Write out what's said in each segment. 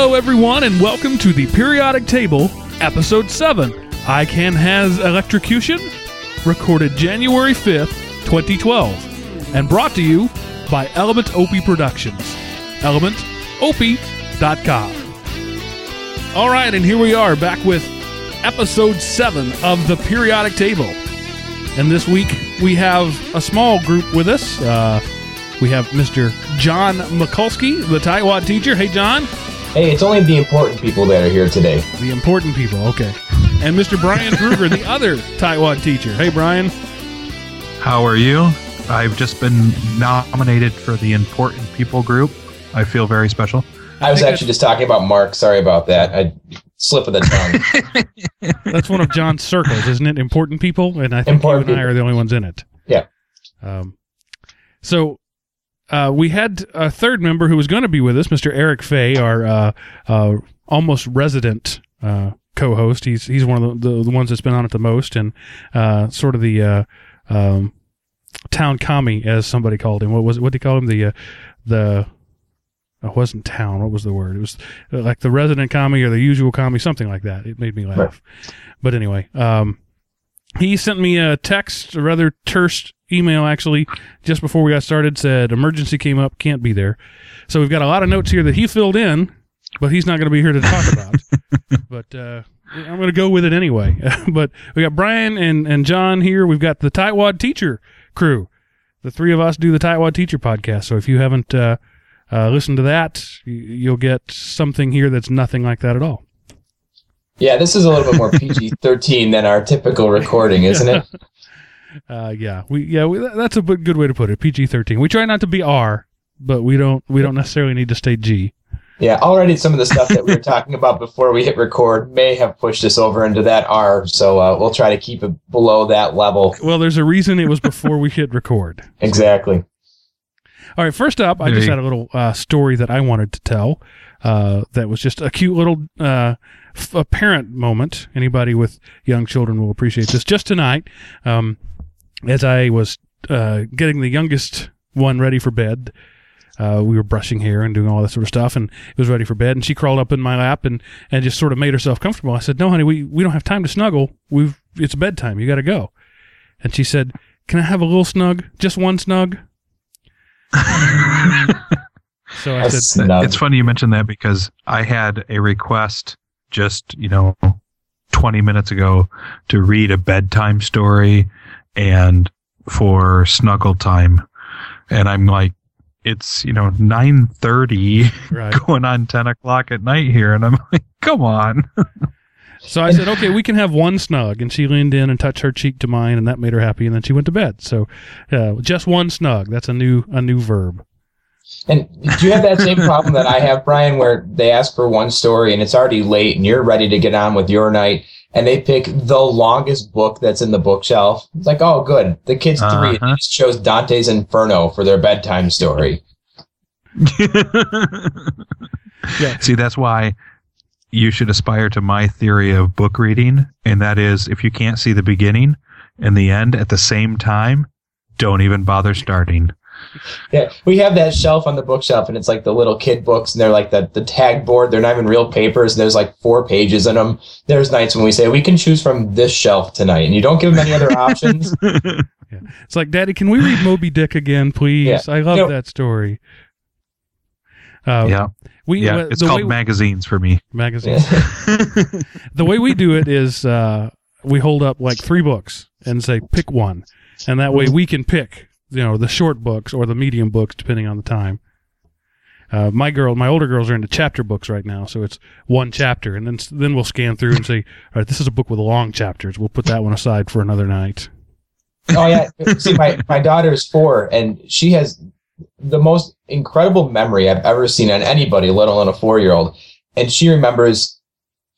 Hello, everyone, and welcome to the Periodic Table, Episode 7 I Can Has Electrocution, recorded January 5th, 2012, and brought to you by Element Opie Productions. ElementOpie.com. All right, and here we are back with Episode 7 of the Periodic Table. And this week we have a small group with us. Uh, we have Mr. John Mikulski, the Tightwad teacher. Hey, John. Hey, it's only the important people that are here today. The important people, okay. And Mr. Brian Brugger, the other Tightwad teacher. Hey, Brian. How are you? I've just been nominated for the important people group. I feel very special. I was actually just talking about Mark. Sorry about that. I slip of the tongue. That's one of John's circles, isn't it? Important people, and I think Important you and I are the only ones in it. Yeah. Um, so uh, we had a third member who was going to be with us, Mr. Eric Fay, our uh, uh, almost resident uh, co-host. He's he's one of the, the, the ones that's been on it the most, and uh, sort of the uh, um, town commie, as somebody called him. What was what did he call him? The uh, the it wasn't town. What was the word? It was like the resident commie or the usual commie, something like that. It made me laugh. Right. But anyway, um, he sent me a text, a rather terse email actually, just before we got started. Said emergency came up, can't be there. So we've got a lot of notes here that he filled in, but he's not going to be here to talk about. but uh, I'm going to go with it anyway. but we got Brian and and John here. We've got the Tightwad teacher crew. The three of us do the Tightwad teacher podcast. So if you haven't uh, uh, listened to that, y- you'll get something here that's nothing like that at all. Yeah, this is a little bit more PG 13 than our typical recording, isn't it? Uh, yeah, we yeah we, that's a good way to put it. PG thirteen. We try not to be R, but we don't we don't necessarily need to stay G. Yeah, already some of the stuff that we were talking about before we hit record may have pushed us over into that R. So uh, we'll try to keep it below that level. Well, there's a reason it was before we hit record. Exactly. All right, first up, I just had a little uh, story that I wanted to tell. Uh, that was just a cute little uh, f- a parent moment. Anybody with young children will appreciate this. Just tonight, um, as I was uh, getting the youngest one ready for bed, uh, we were brushing hair and doing all that sort of stuff, and it was ready for bed. And she crawled up in my lap and, and just sort of made herself comfortable. I said, "No, honey, we, we don't have time to snuggle. We've it's bedtime. You got to go." And she said, "Can I have a little snug? Just one snug?" So I A said, snug. It's funny you mentioned that because I had a request just, you know, 20 minutes ago to read a bedtime story and for snuggle time. And I'm like, it's, you know, 930 right. going on 10 o'clock at night here. And I'm like, come on. So I said, okay, we can have one snug. And she leaned in and touched her cheek to mine, and that made her happy. And then she went to bed. So uh, just one snug. That's a new a new verb. And do you have that same problem that I have, Brian, where they ask for one story and it's already late and you're ready to get on with your night and they pick the longest book that's in the bookshelf? It's like, oh, good. The kid's three and they Uh-huh. just chose Dante's Inferno for their bedtime story. Yeah. See, that's why you should aspire to my theory of book reading. And that is if you can't see the beginning and the end at the same time, don't even bother starting. Yeah, we have that shelf on the bookshelf, and it's like the little kid books, and they're like the, the tag board. They're not even real papers, and there's like four pages in them. There's nights when we say we can choose from this shelf tonight, and you don't give them any other options. It's like, Daddy, can we read Moby Dick again, please? Yeah. I love You know- that story. Uh, yeah. we Yeah. uh, It's called way, magazines for me. magazines. the way we do it is uh, we hold up like three books and say pick one, and that way we can pick you know the short books or the medium books depending on the time. Uh, my girl, my older girls are into chapter books right now, so it's one chapter, and then then we'll scan through and say, all right, this is a book with long chapters. We'll put that one aside for another night. oh yeah, see, my my daughter is four, and she has the most incredible memory I've ever seen on anybody, let alone a four year old. And she remembers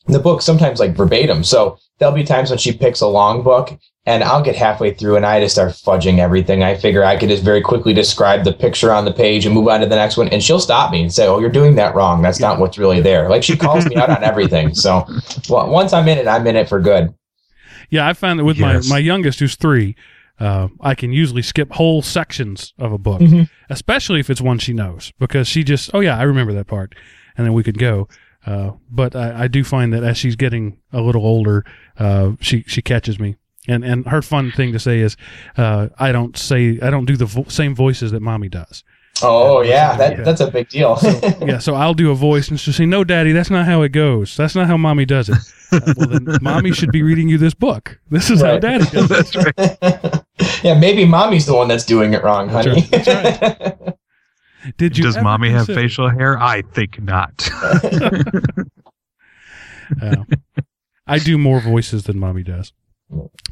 the book sometimes like verbatim. So there'll be times when she picks a long book and I'll get halfway through and I just start fudging everything. I figure I could just very quickly describe the picture on the page and move on to the next one. And she'll stop me and say, Oh, you're doing that wrong. That's not what's really there. Like she calls me out on everything. So well, once I'm in it, I'm in it for good. Yeah, I found that with Yes. my my youngest, who's three, uh, I can usually skip whole sections of a book, Mhm. especially if it's one she knows, because she just, oh yeah, I remember that part, and then we could go. Uh, but I, I do find that as she's getting a little older, uh, she she catches me. And and her fun thing to say is, uh, I don't say I don't do the vo- same voices that mommy does. Oh yeah, Yeah. that, that's a big deal. Yeah, so I'll do a voice and she'll say, "No, daddy, that's not how it goes. That's not how mommy does it." Uh, well, then mommy should be reading you this book. This is how daddy does it. That's right. yeah, maybe mommy's the one that's doing it wrong, That's honey. right. That's Did you? Does ever mommy have facial hair? I think not. Uh, I do more voices than mommy does.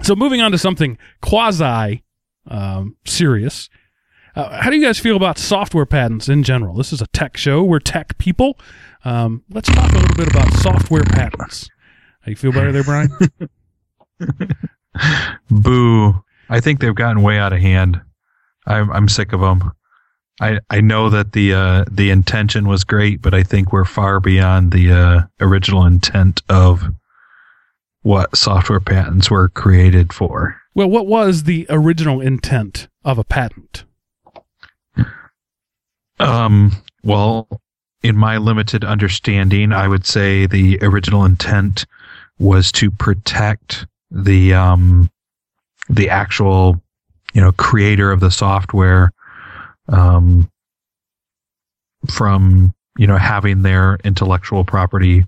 So moving on to something quasi um, serious. Uh, how do you guys feel about software patents in general? This is a tech show. We're tech people. Um, let's talk a little bit about software patents. How you feel better there, Brian? Boo. I think they've gotten way out of hand. I'm I'm sick of them. I I know that the uh, the intention was great, but I think we're far beyond the uh, original intent of what software patents were created for. well, what was the original intent of a patent? Um, well, in my limited understanding, I would say the original intent was to protect the um, the actual, you know, creator of the software um, from you know having their intellectual property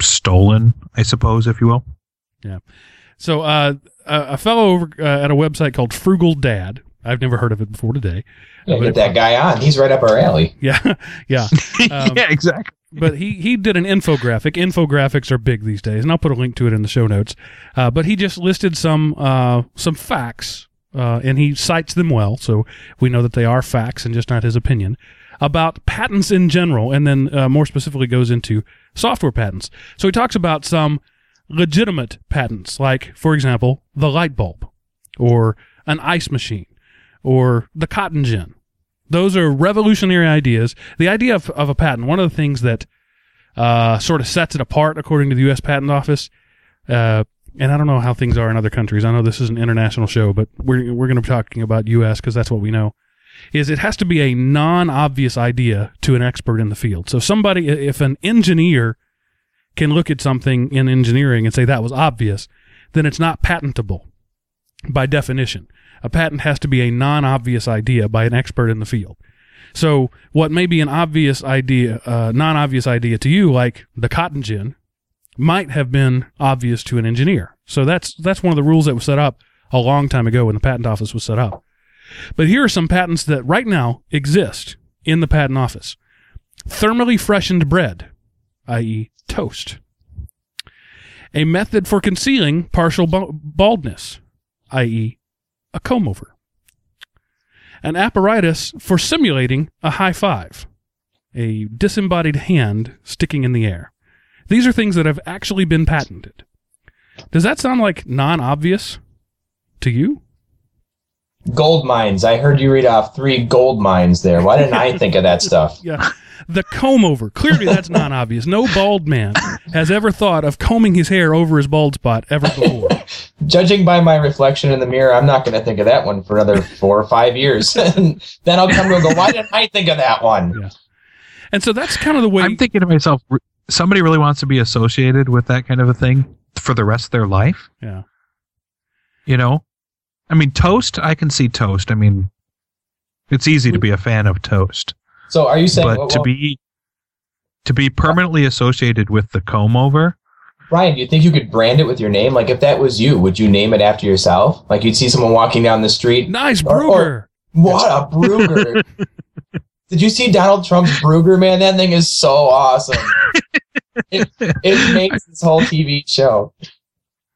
stolen, I suppose, if you will. So, uh, a, a fellow over uh, at a website called Frugal Dad. I've never heard of it before today. Yeah, get that guy on. He's right up our alley. Yeah, yeah. Um, yeah, exactly. but he he did an infographic. Infographics are big these days, and I'll put a link to it in the show notes. Uh, but he just listed some uh, some facts, uh, and he cites them well, so we know that they are facts and just not his opinion about patents in general, and then uh, more specifically goes into software patents. So he talks about some legitimate patents, like for example, the light bulb, or an ice machine, or the cotton gin. Those are revolutionary ideas. The idea of, of a patent, one of the things that uh, sort of sets it apart, according to the U.S. Patent Office, uh, and I don't know how things are in other countries. I know this is an international show, but we're, we're going to be talking about U.S. because that's what we know. Is it has to be a non-obvious idea to an expert in the field. So somebody, if an engineer can look at something in engineering and say that was obvious, then it's not patentable by definition. A patent has to be a non-obvious idea by an expert in the field. So what may be an obvious idea, uh, non-obvious idea to you, like the cotton gin, might have been obvious to an engineer. So that's that's one of the rules that was set up a long time ago when the patent office was set up. But here are some patents that right now exist in the patent office: thermally freshened bread, i.e., toast. A method for concealing partial baldness, i.e., a comb over. An apparatus for simulating a high five, a disembodied hand sticking in the air. These are things that have actually been patented. Does that sound like non obvious to you? Gold mines. I heard you read off three gold mines there. Why didn't I think of that stuff? Yeah. The comb over. Clearly, that's not obvious. No bald man has ever thought of combing his hair over his bald spot ever before. Judging by my reflection in the mirror, I'm not going to think of that one for another four or five years. and then I'll come to go, why didn't I think of that one? And so that's kind of the way. I'm thinking to myself, somebody really wants to be associated with that kind of a thing for the rest of their life. yeah. You know, I mean, toast. I can see toast. I mean, it's easy to be a fan of toast, So are you saying, but well, to be to be permanently associated with the comb over, Brian, do you think you could brand it with your name? Like if that was you, would you name it after yourself? Like you'd see someone walking down the street, Nice Or- Brugger. or- what a Brugger. Did you see Donald Trump's Brugger, man? That thing is so awesome. it, it makes this whole TV show.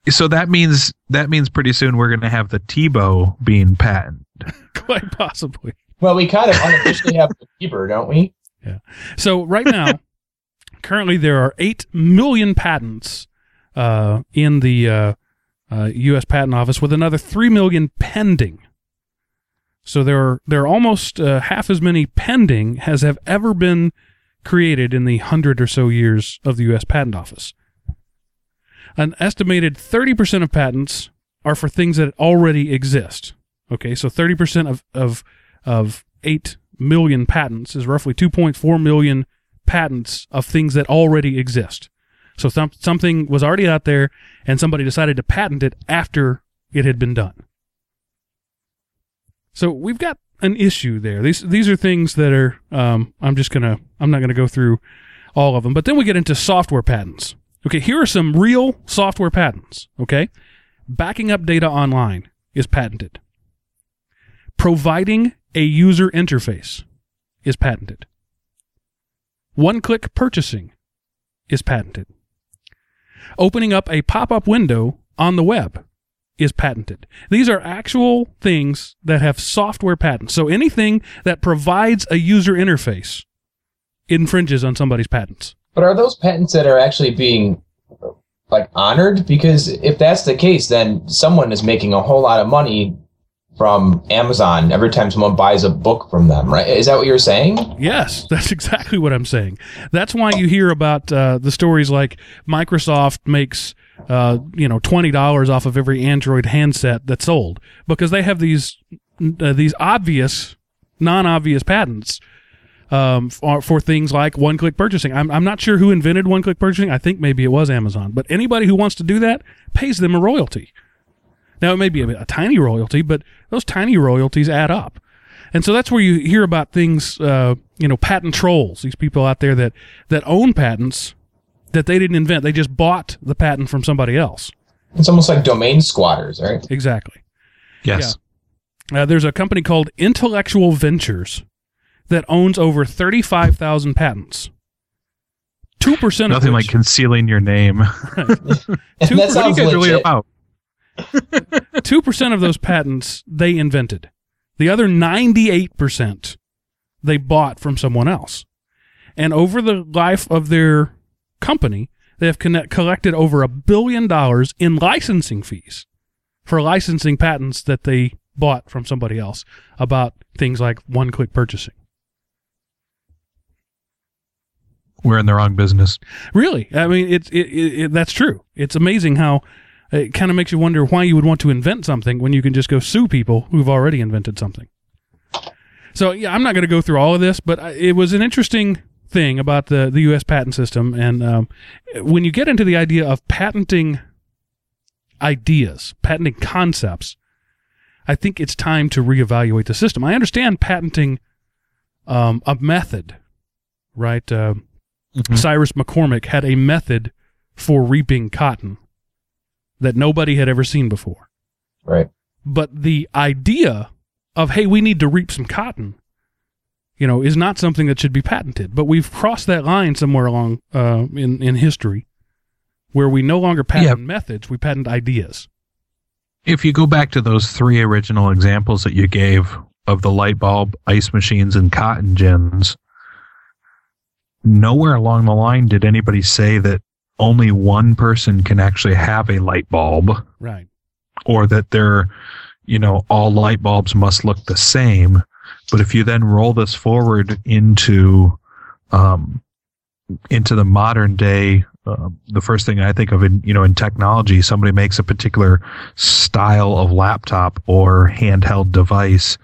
so that means that means pretty soon we're going to have the Tebow being patented. Quite possibly. Well, we kind of unofficially have the Bieber, don't we? Yeah. So right now, currently there are eight million patents uh, in the uh, uh, U.S. Patent Office, with another three million pending. So there are there are almost uh, half as many pending as have ever been created in the hundred or so years of the U.S. Patent Office. An estimated thirty percent of patents are for things that already exist. Okay, so thirty percent of of of eight million patents is roughly two point four million patents of things that already exist. So some, something was already out there and somebody decided to patent it after it had been done. So we've got an issue there. These these are things that are um, I'm just gonna I'm not gonna go through all of them. But then we get into software patents. Okay, here are some real software patents. Okay, backing up data online is patented. Providing a user interface is patented. One click purchasing is patented. Opening up a pop up window on the web is patented. These are actual things that have software patents. So anything that provides a user interface infringes on somebody's patents. But are those patents that are actually being like honored? Because if that's the case, then someone is making a whole lot of money from Amazon every time someone buys a book from them, right? Is that what you're saying? Yes, that's exactly what I'm saying. That's why you hear about uh, the stories like Microsoft makes uh, you know twenty dollars off of every Android handset that's sold because they have these uh, these obvious, non-obvious patents um, for, for things like one-click purchasing. I'm I'm not sure who invented one-click purchasing. I think maybe it was Amazon, but anybody who wants to do that pays them a royalty. Now it may be a, a tiny royalty, but those tiny royalties add up. And so that's where you hear about things, uh, you know, patent trolls. These people out there that that own patents that they didn't invent; they just bought the patent from somebody else. It's almost like domain squatters, right? Exactly. Yes. Uh, there's a company called Intellectual Ventures that owns over thirty-five thousand patents. Two percent of Nothing like concealing your name. And Two- that what what are sounds you guys really legit. about? two percent of those patents they invented. The other ninety-eight percent they bought from someone else. And over the life of their company, they have connect, collected over a billion dollars in licensing fees for licensing patents that they bought from somebody else about things like one-click purchasing. We're in the wrong business. Really, I mean, it's it, it, it that's true. It's amazing how it kind of makes you wonder why you would want to invent something when you can just go sue people who've already invented something. So yeah, I'm not going to go through all of this, but I- it was an interesting thing about the the U.S. patent system, and um, when you get into the idea of patenting ideas, patenting concepts, I think it's time to reevaluate the system. I understand patenting um, a method, right? Uh, Cyrus McCormick had a method for reaping cotton that nobody had ever seen before. Right. But the idea of, hey, we need to reap some cotton, you know, is not something that should be patented. But we've crossed that line somewhere along uh, in, in history where we no longer patent Yeah. methods, we patent ideas. If you go back to those three original examples that you gave of the light bulb, ice machines, and cotton gins, nowhere along the line did anybody say that only one person can actually have a light bulb Right. or that they're, you know, all light bulbs must look the same. But if you then roll this forward into, um, into the modern day, uh, the first thing I think of in, you know, in technology, somebody makes a particular style of laptop or handheld device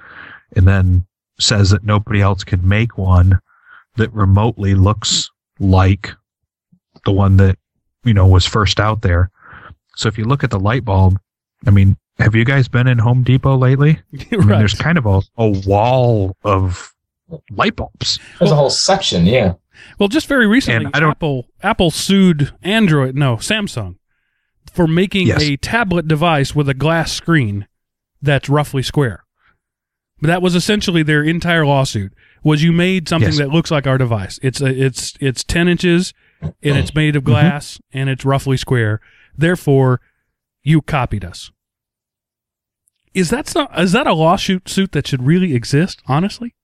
and then says that nobody else can make one that remotely looks like the one that, you know, was first out there. So if you look at the light bulb, I mean, have you guys been in Home Depot lately? I mean, right. there's kind of a, a wall of light bulbs. There's a whole section, yeah. Well, just very recently, I don't- Apple Apple sued Android, no Samsung, for making Yes. a tablet device with a glass screen that's roughly square. But that was essentially their entire lawsuit. Was you made something Yes. that looks like our device? It's a, it's it's ten inches and it's made of Mm-hmm. glass and it's roughly square. Therefore, you copied us. Is that so, is that a lawsuit suit that should really exist? Honestly,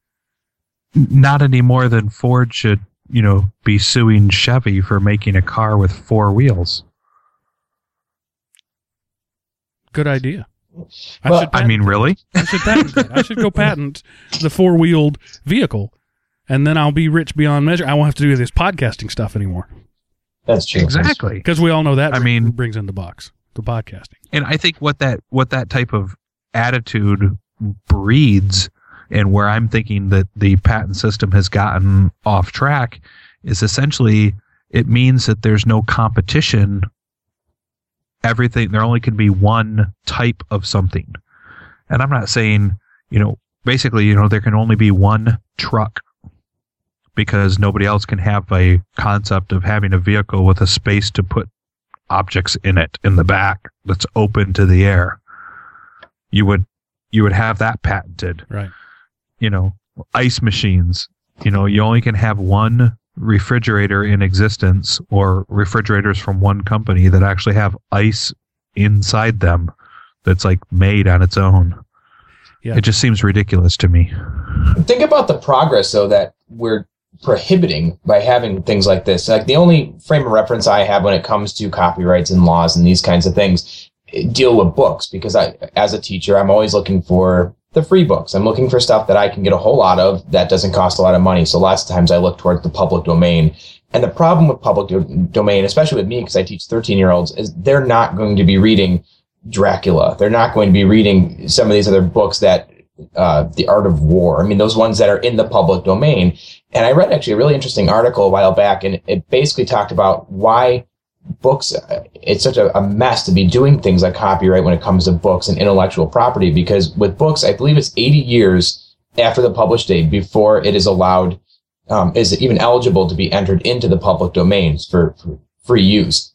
Not any more than Ford should, you know, be suing Chevy for making a car with four wheels. good idea. I Well, should I mean, really? I should. I should go patent the four wheeled vehicle, and then I'll be rich beyond measure. I won't have to do this podcasting stuff anymore That's true. Exactly. because we all know that. I mean- brings in the box the podcasting. And I think what that what that type of attitude breeds and where I'm thinking that the patent system has gotten off track is essentially it means that there's no competition. Everything there only can be one type of something. And I'm not saying, you know, basically, you know, there can only be one truck because nobody else can have a concept of having a vehicle with a space to put objects in it in the back that's open to the air. You would you would have that patented. Right. You know, ice machines. You know, you only can have one refrigerator in existence or refrigerators from one company that actually have ice inside them that's like made on its own. Yeah. It just seems ridiculous to me. Think about the progress, though, that we're prohibiting by having things like this. Like the only frame of reference I have when it comes to copyrights and laws and these kinds of things eh, deal with books because I, as a teacher, I'm always looking for the free books. I'm looking for stuff that I can get a whole lot of that doesn't cost a lot of money. So lots of times I look towards the public domain. And the problem with public do- domain, especially with me, because I teach 13 year olds, is they're not going to be reading Dracula. They're not going to be reading some of these other books that, uh, The Art of War. I mean, those ones that are in the public domain. And I read actually a really interesting article a while back, and it basically talked about why books it's such a, a, mess to be doing things like copyright when it comes to books and intellectual property because with books i believe it's 80 years after the published date before it is allowed um, is it even eligible to be entered into the public domains for, for free use.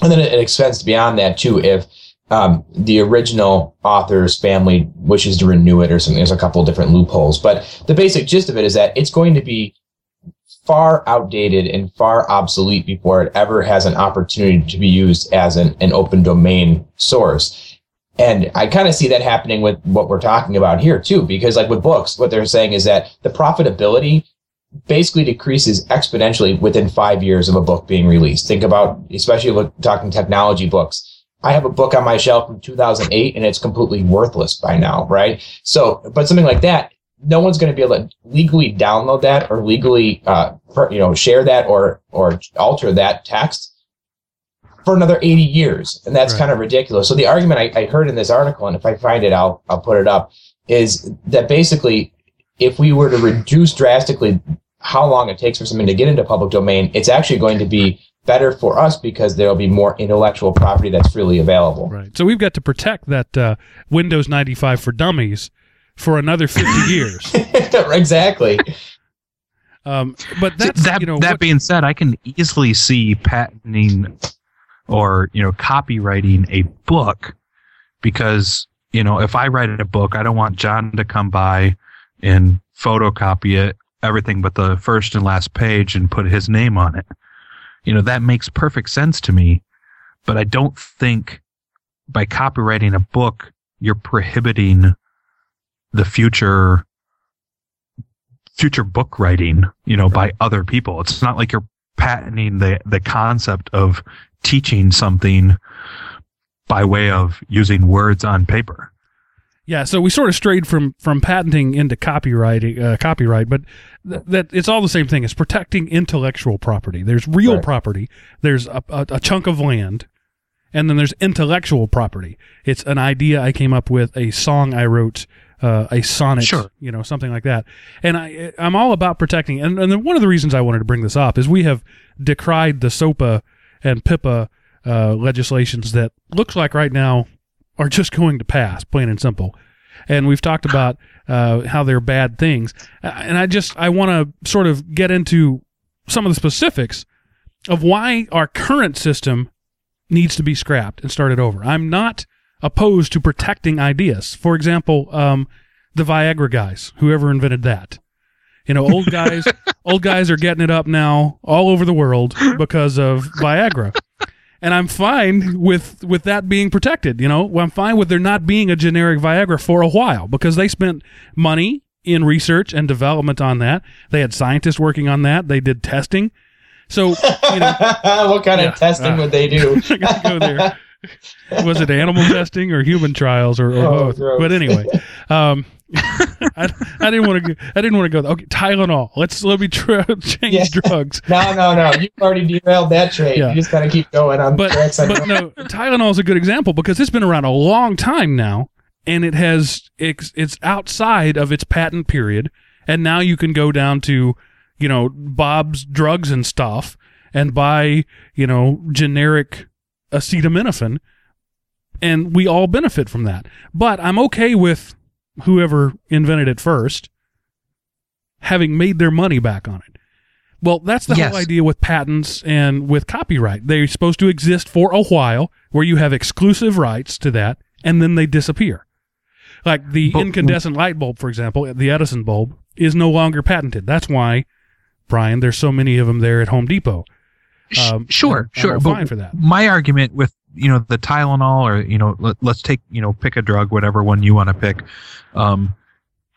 And then it, it extends beyond that too if um, the original author's family wishes to renew it or something there's a couple different loopholes but the basic gist of it is that it's going to be far outdated and far obsolete before it ever has an opportunity to be used as an, an open domain source. And I kind of see that happening with what we're talking about here too, because like with books, what they're saying is that the profitability basically decreases exponentially within five years of a book being released. Think about, especially talking technology books. I have a book on my shelf from 2008 and it's completely worthless by now, right? So, but something like that, no one's going to be able to legally download that or legally, uh, you know, share that or or alter that text for another 80 years, and that's right. kind of ridiculous. So the argument I, I heard in this article, and if I find it, I'll I'll put it up, is that basically, if we were to reduce drastically how long it takes for something to get into public domain, it's actually going to be better for us because there'll be more intellectual property that's freely available. Right. So we've got to protect that uh, Windows 95 for dummies for another 50 years. exactly. Um, but that's, that, you know, that what, being said, I can easily see patenting or, you know, copywriting a book because, you know, if I write a book, I don't want John to come by and photocopy it, everything but the first and last page and put his name on it. You know, that makes perfect sense to me, but I don't think by copywriting a book, you're prohibiting the future future book writing, you know, by other people. It's not like you're patenting the the concept of teaching something by way of using words on paper. Yeah, so we sort of strayed from from patenting into copyright, uh, copyright, but th- that it's all the same thing. It's protecting intellectual property. There's real right. property. There's a, a, a chunk of land, and then there's intellectual property. It's an idea I came up with, a song I wrote, uh, a sonnet, sure. you know, something like that. And I, I'm all about protecting. And, and one of the reasons I wanted to bring this up is we have decried the SOPA and PIPA uh, legislations that looks like right now are just going to pass, plain and simple. And we've talked about uh, how they're bad things. And I just I want to sort of get into some of the specifics of why our current system needs to be scrapped and started over. I'm not opposed to protecting ideas. For example, um, the Viagra guys, whoever invented that. You know, old guys, old guys are getting it up now all over the world because of Viagra. And I'm fine with with that being protected. You know, I'm fine with there not being a generic Viagra for a while because they spent money in research and development on that. They had scientists working on that. They did testing. So, you know, what kind yeah, of testing uh, would they do? go there. was it animal testing or human trials or, or oh, both? But anyway, um, I, I, didn't want to. I didn't want to go. Okay, Tylenol. Let's let me try, change yeah. drugs. No, no, no. You've already derailed that train. Yeah. You just gotta keep going on. But, but no, Tylenol is a good example because it's been around a long time now, and it has it's, it's outside of its patent period, and now you can go down to you know, Bob's drugs and stuff and buy, you know, generic acetaminophen and we all benefit from that. But I'm okay with whoever invented it first having made their money back on it. Well, that's the Yes. whole idea with patents and with copyright. They're supposed to exist for a while where you have exclusive rights to that and then they disappear. Like the But- incandescent light bulb, for example, the Edison bulb is no longer patented. That's why, Brian, there's so many of them there at Home Depot. Um, sure, sure. Fine for that. My argument with you know the Tylenol, or you know, let, let's take you know pick a drug, whatever one you want to pick. Um,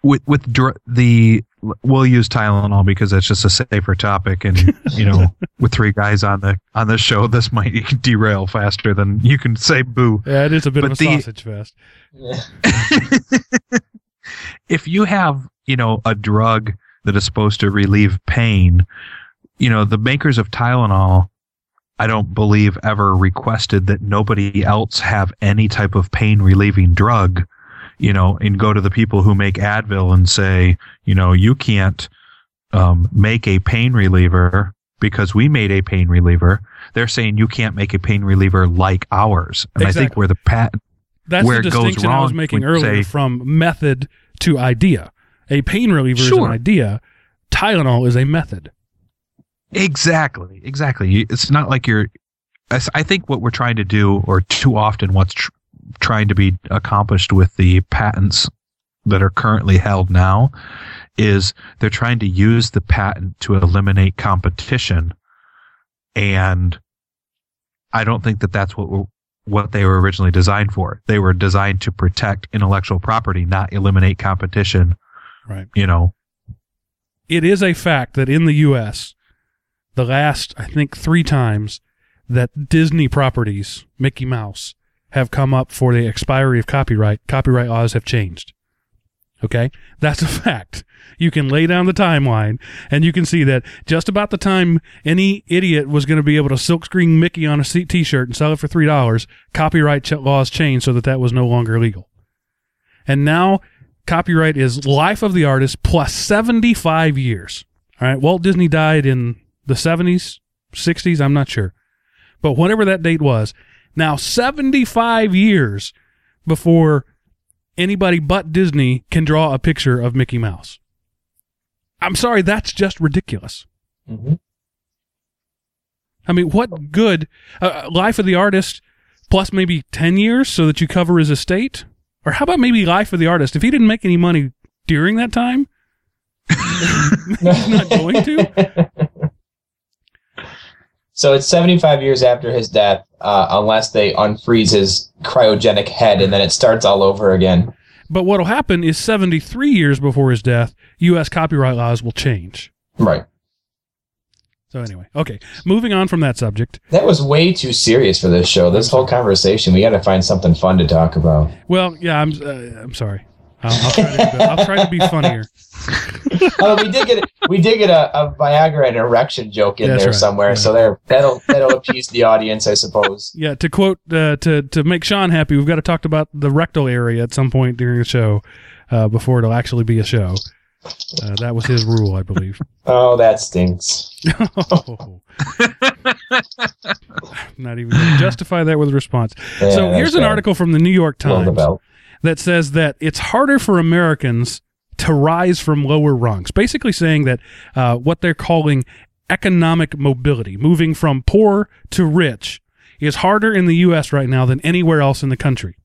with with dr- the we'll use Tylenol because that's just a safer topic, and you know, with three guys on the on the show, this might derail faster than you can say boo. Yeah, it is a bit But of a the- sausage fest. if you have, you know, a drug that is supposed to relieve pain, you know, the makers of Tylenol, I don't believe ever requested that nobody else have any type of pain relieving drug, you know, and go to the people who make Advil and say, you know, you can't um, make a pain reliever because we made a pain reliever. They're saying you can't make a pain reliever like ours. And I think where the patent That's where the distinction I was making earlier say- from method to idea. A pain reliever is an idea. Tylenol is a method. Exactly, exactly. It's not like you're. I think what we're trying to do, or too often what's tr- trying to be accomplished with the patents that are currently held now, is they're trying to use the patent to eliminate competition, and I don't think that that's what we're, what they were originally designed for. They were designed to protect intellectual property, not eliminate competition. Right. You know, It is a fact that in the U.S., the last, I think, three times that Disney properties, Mickey Mouse, have come up for the expiry of copyright, copyright laws have changed. Okay? That's a fact. You can lay down the timeline and you can see that just about the time any idiot was going to be able to silkscreen Mickey on a t shirt and sell it for $3, copyright ch- laws changed so that that was no longer legal. And now copyright is life of the artist plus 75 years. All right. Walt Disney died in the 70s, 60s, I'm not sure. But whatever that date was, now 75 years before anybody but Disney can draw a picture of Mickey Mouse. I'm sorry, that's just ridiculous. Mhm. I mean, what good? Uh, life of the artist plus maybe 10 years so that you cover his estate? Or how about maybe life of the artist? If he didn't make any money during that time, he's not going to. So it's 75 years after his death, uh, unless they unfreeze his cryogenic head, and then it starts all over again. But what'll happen is 73 years before his death, U.S. copyright laws will change. Right. So anyway, okay, moving on from that subject. That was way too serious for this show. This whole conversation, we got to find something fun to talk about. Well, yeah, I'm uh, I'm sorry. I'll, I'll, try to be, I'll try to be funnier. oh, we did get we did get a, a Viagra and erection joke in That's there right, somewhere, yeah. so there that'll that'll appease the audience, I suppose. Yeah, to quote uh, to to make Sean happy, we've got to talk about the rectal area at some point during the show uh, before it'll actually be a show. Uh, that was his rule, I believe. Oh, that stinks. Oh. Not even justify that with a response. Yeah, so here's an bad. article from the New York Times. That says that it's harder for Americans to rise from lower rungs. Basically, saying that uh, what they're calling economic mobility, moving from poor to rich, is harder in the U.S. right now than anywhere else in the country.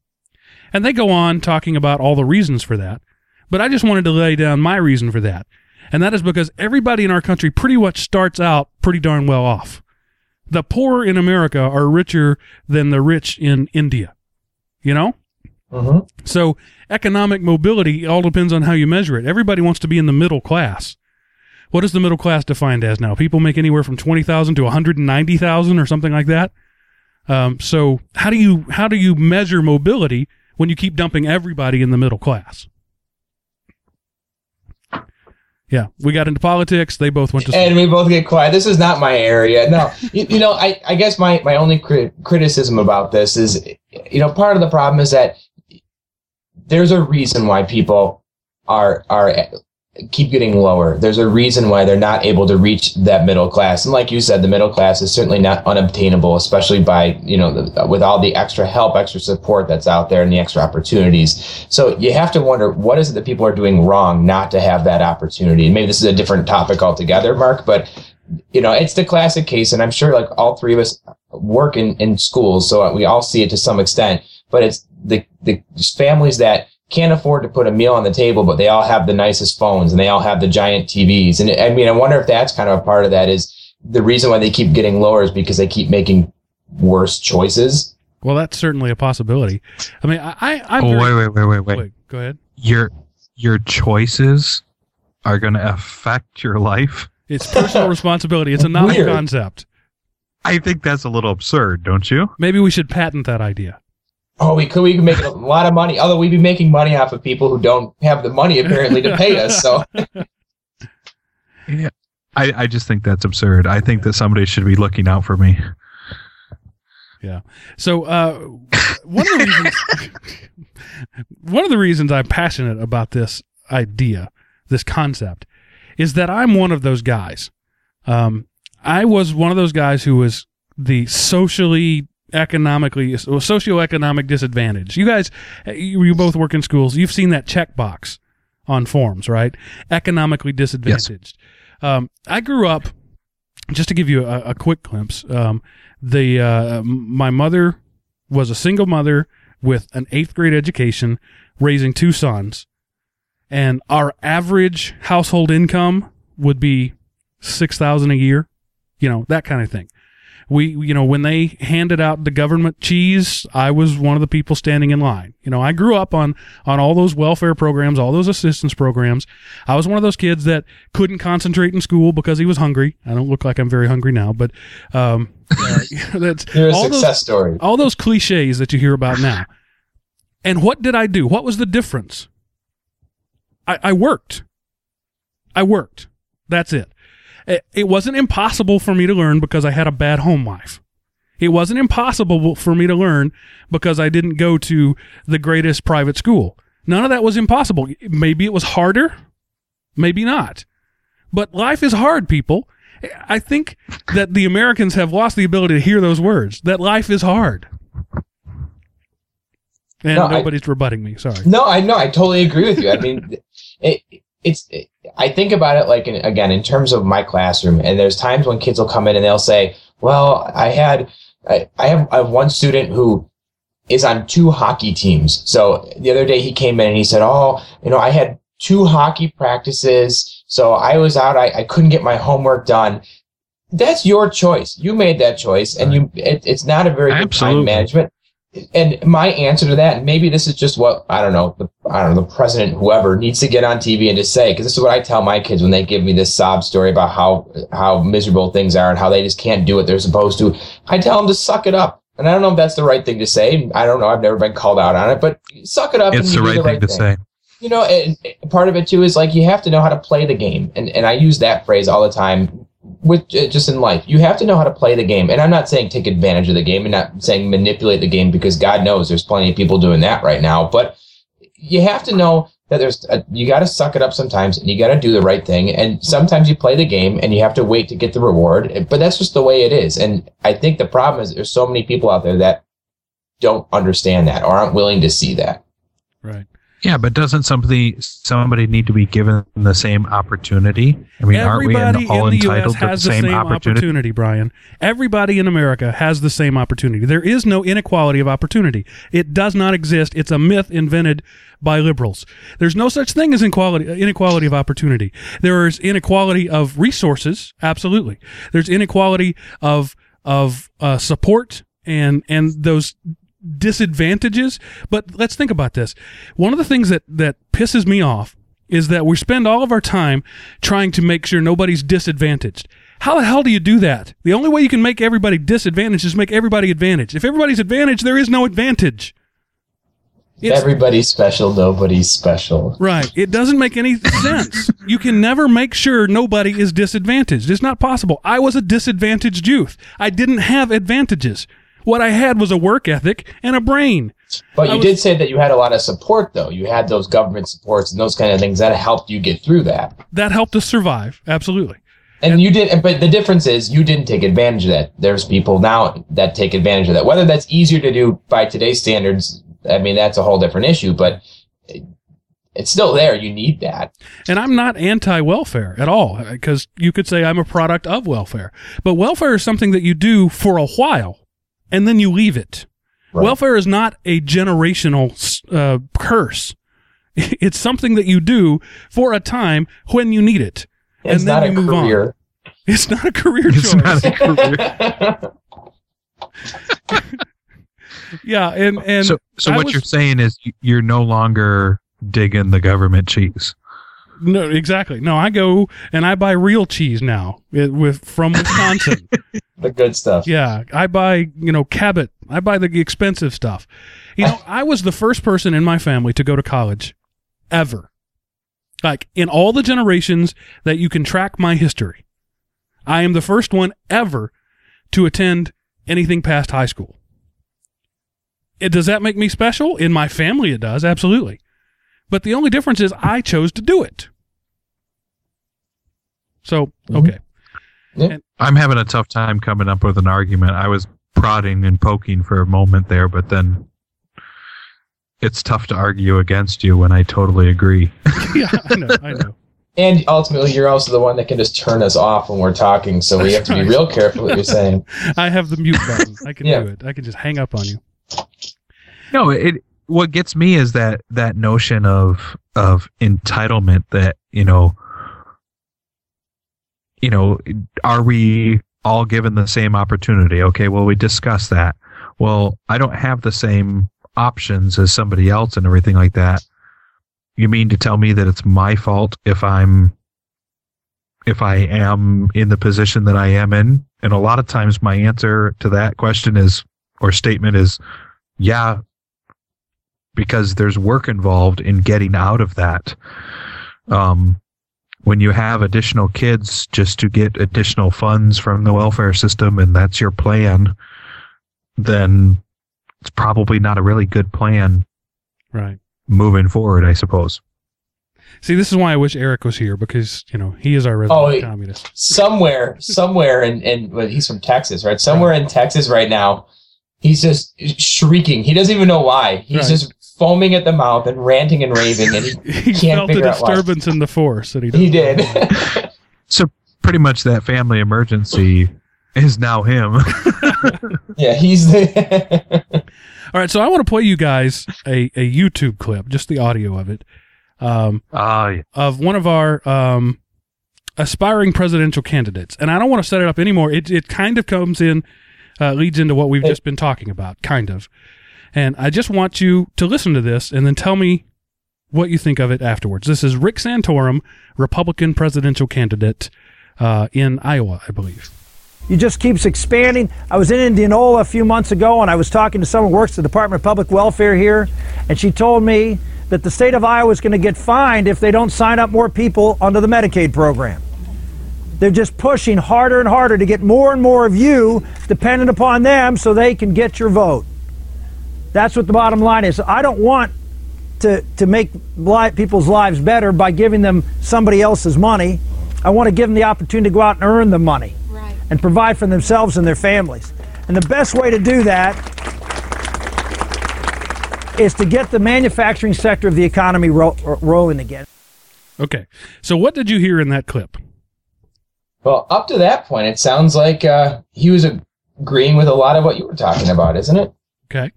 And they go on talking about all the reasons for that. But I just wanted to lay down my reason for that. And that is because everybody in our country pretty much starts out pretty darn well off. The poor in America are richer than the rich in India. You know? Mhm. So economic mobility all depends on how you measure it. Everybody wants to be in the middle class. What is the middle class defined as now? People make anywhere from twenty thousand to one hundred and ninety thousand, or something like that. Um, so how do you how do you measure mobility when you keep dumping everybody in the middle class? Yeah, we got into politics. They both went to. School. and we both get quiet. This is not my area. No, you, you know, I, I guess my, my only cri- criticism about this is, you know, part of the problem is that there's a reason why people are are keep getting lower. There's a reason why they're not able to reach that middle class. And like you said, the middle class is certainly not unobtainable, especially by, you know, the, with all the extra help, extra support that's out there and the extra opportunities. So you have to wonder what is it that people are doing wrong not to have that opportunity? And maybe this is a different topic altogether, Mark, but you know, it's the classic case. And I'm sure like all three of us work in, in schools. So we all see it to some extent, but it's the, the families that can't afford to put a meal on the table, but they all have the nicest phones and they all have the giant TVs. And I mean, I wonder if that's kind of a part of that is the reason why they keep getting lower is because they keep making worse choices. Well, that's certainly a possibility. I mean, I, I I'm Oh, very- wait, wait, wait, wait, wait. wait, Go ahead. Your your choices are going to affect your life. It's personal responsibility. It's a novel concept. I think that's a little absurd, don't you? Maybe we should patent that idea. Oh, we could we could make a lot of money. Although we'd be making money off of people who don't have the money apparently to pay us. So Yeah. I, I just think that's absurd. I think that somebody should be looking out for me. Yeah. So uh, one of the reasons one of the reasons I'm passionate about this idea, this concept, is that I'm one of those guys. Um, I was one of those guys who was the socially economically socioeconomic disadvantage. You guys, you, you both work in schools. You've seen that checkbox on forms, right? Economically disadvantaged. Um, I grew up. Just to give you a, a quick glimpse, um, the uh, my mother was a single mother with an eighth grade education, raising two sons, and our average household income would be six thousand a year, you know that kind of thing. We, you know, when they handed out the government cheese, I was one of the people standing in line. You know, I grew up on on all those welfare programs, all those assistance programs. I was one of those kids that couldn't concentrate in school because he was hungry. I don't look like I'm very hungry now, but um, uh, that's you're a all success those story. all those cliches that you hear about now. And what did I do? What was the difference? I, I worked. I worked. That's it. It. It wasn't impossible for me to learn because I had a bad home life. It wasn't impossible for me to learn because I didn't go to the greatest private school. None of that was impossible. Maybe it was harder, maybe not. But life is hard, people. I think that the Americans have lost the ability to hear those words. That life is hard. And No, I- nobody's rebutting me. Sorry. No, I know. I totally agree with you. I mean, it, it's. It, I think about it like in, again in terms of my classroom, and there's times when kids will come in and they'll say, "Well, I had, I, I have, I have one student who is on two hockey teams. So the other day he came in and he said, "Oh, you know, I had two hockey practices, so I was out. I, I couldn't get my homework done." That's your choice. You made that choice, and you. It, it's not a very good time management and my answer to that, and maybe this is just what I don't know, the, I don't know, the president, whoever needs to get on TV and just say, because this is what I tell my kids when they give me this sob story about how how miserable things are and how they just can't do what they're supposed to. I tell them to suck it up, and I don't know if that's the right thing to say. I don't know. I've never been called out on it, but suck it up. It's and the you do right thing to say. you know, and part of it too is like you have to know how to play the game, and and I use that phrase all the time with uh, just in life. You have to know how to play the game, and I'm not saying take advantage of the game, and not saying manipulate the game because God knows there's plenty of people doing that right now. But you have to know that there's a, you got to suck it up sometimes, and you got to do the right thing, and sometimes you play the game, and you have to wait to get the reward. But that's just the way it is, and I think the problem is there's so many people out there that don't understand that or aren't willing to see that. Right. Yeah, but doesn't somebody somebody need to be given the same opportunity? I mean, aren't we in- all in the U.S. entitled to the same, same opportunity? opportunity, Brian. Everybody in America has the same opportunity. There is no inequality of opportunity. It does not exist. It's a myth invented by liberals. There's no such thing as inequality, inequality of opportunity. There is inequality of resources, absolutely. There's inequality of of uh, support and and those disadvantages. But let's think about this. One of the things that that pisses me off is that we spend all of our time trying to make sure nobody's disadvantaged. How the hell do you do that? The only way you can make everybody disadvantaged is make everybody advantaged. If everybody's advantaged, there is no advantage. It's, Everybody's special, nobody's special. right. It doesn't make any sense. You can never make sure nobody is disadvantaged. It's not possible. I was a disadvantaged youth. I didn't have advantages. What I had was a work ethic and a brain. But you was- did say that you had a lot of support, though. You had those government supports and those kind of things that helped you get through that. That helped us survive. Absolutely. And you did, but the difference is you didn't take advantage of that. There's people now that take advantage of that. Whether that's easier to do by today's standards, I mean, that's a whole different issue, but it's still there. You need that. And I'm not anti welfare at all, because you could say I'm a product of welfare. But welfare is something that you do for a while and then you leave it. Right. Welfare is not a generational uh, curse. It's something that you do for a time when you need it. It's and then not you a move on. It's not a career It's choice. not a career. yeah, and and so, so I what was- you're saying is you're no longer digging the government cheese. no, exactly. No, I go and I buy real cheese now with from Wisconsin. The good stuff. Yeah, I buy, you know, Cabot. I buy the expensive stuff. You know, I was the first person in my family to go to college ever. Like in all the generations that you can track my history, I am the first one ever to attend anything past high school. It, does that make me special? In my family, it does, absolutely. But the only difference is I chose to do it. So, Mhm. Okay. I'm having a tough time coming up with an argument. I was prodding and poking for a moment there, but then it's tough to argue against you when I totally agree. yeah, I know, I know. And ultimately, you're also the one that can just turn us off when we're talking. So we have to be real careful what you're saying. I have the mute button. I can Yeah. do it. I can just hang up on you. No, it what gets me is that that notion of of entitlement that, you know, you know, are we all given the same opportunity? Okay, well we discussed that. Well, I don't have the same options as somebody else and everything like that. You mean to tell me that it's my fault if I'm if I am in the position that I am in? And a lot of times my answer to that question is or statement is yeah, because there's work involved in getting out of that. Um, when you have additional kids just to get additional funds from the welfare system and that's your plan, then it's probably not a really good plan Right. moving forward, I suppose. See, this is why I wish Eric was here because you know he is our resident Oh, communist. Somewhere, somewhere, and and well, he's from Texas, right? Somewhere in Texas right now, he's just shrieking. He doesn't even know why. He's Right. just foaming at the mouth and ranting and raving, and he, He Can't felt a figure out why. disturbance in the force, and he he did. So pretty much that family emergency is now him. yeah, he's the. All right, so I want to play you guys a, a YouTube clip, just the audio of it, um, Ah, yeah. of one of our um, aspiring presidential candidates. And I don't want to set it up anymore. It it kind of comes in, uh, leads into what we've Hey. just been talking about, kind of. And I just want you to listen to this and then tell me what you think of it afterwards. This is Rick Santorum, Republican presidential candidate uh, in Iowa, I believe. It just keeps expanding. I was in Indianola a few months ago and I was talking to someone who works at the Department of Public Welfare here, and she told me that the state of Iowa is going to get fined if they don't sign up more people onto the Medicaid program. They're just pushing harder and harder to get more and more of you dependent upon them so they can get your vote. That's what the bottom line is. I don't want to, to make li- people's lives better by giving them somebody else's money. I want to give them the opportunity to go out and earn the money Right. and provide for themselves and their families. And the best way to do that is to get the manufacturing sector of the economy ro- ro- rolling again. Okay. So what did you hear in that clip? well, up to that point, it sounds like uh, he was agreeing with a lot of what you were talking about, isn't it? Okay.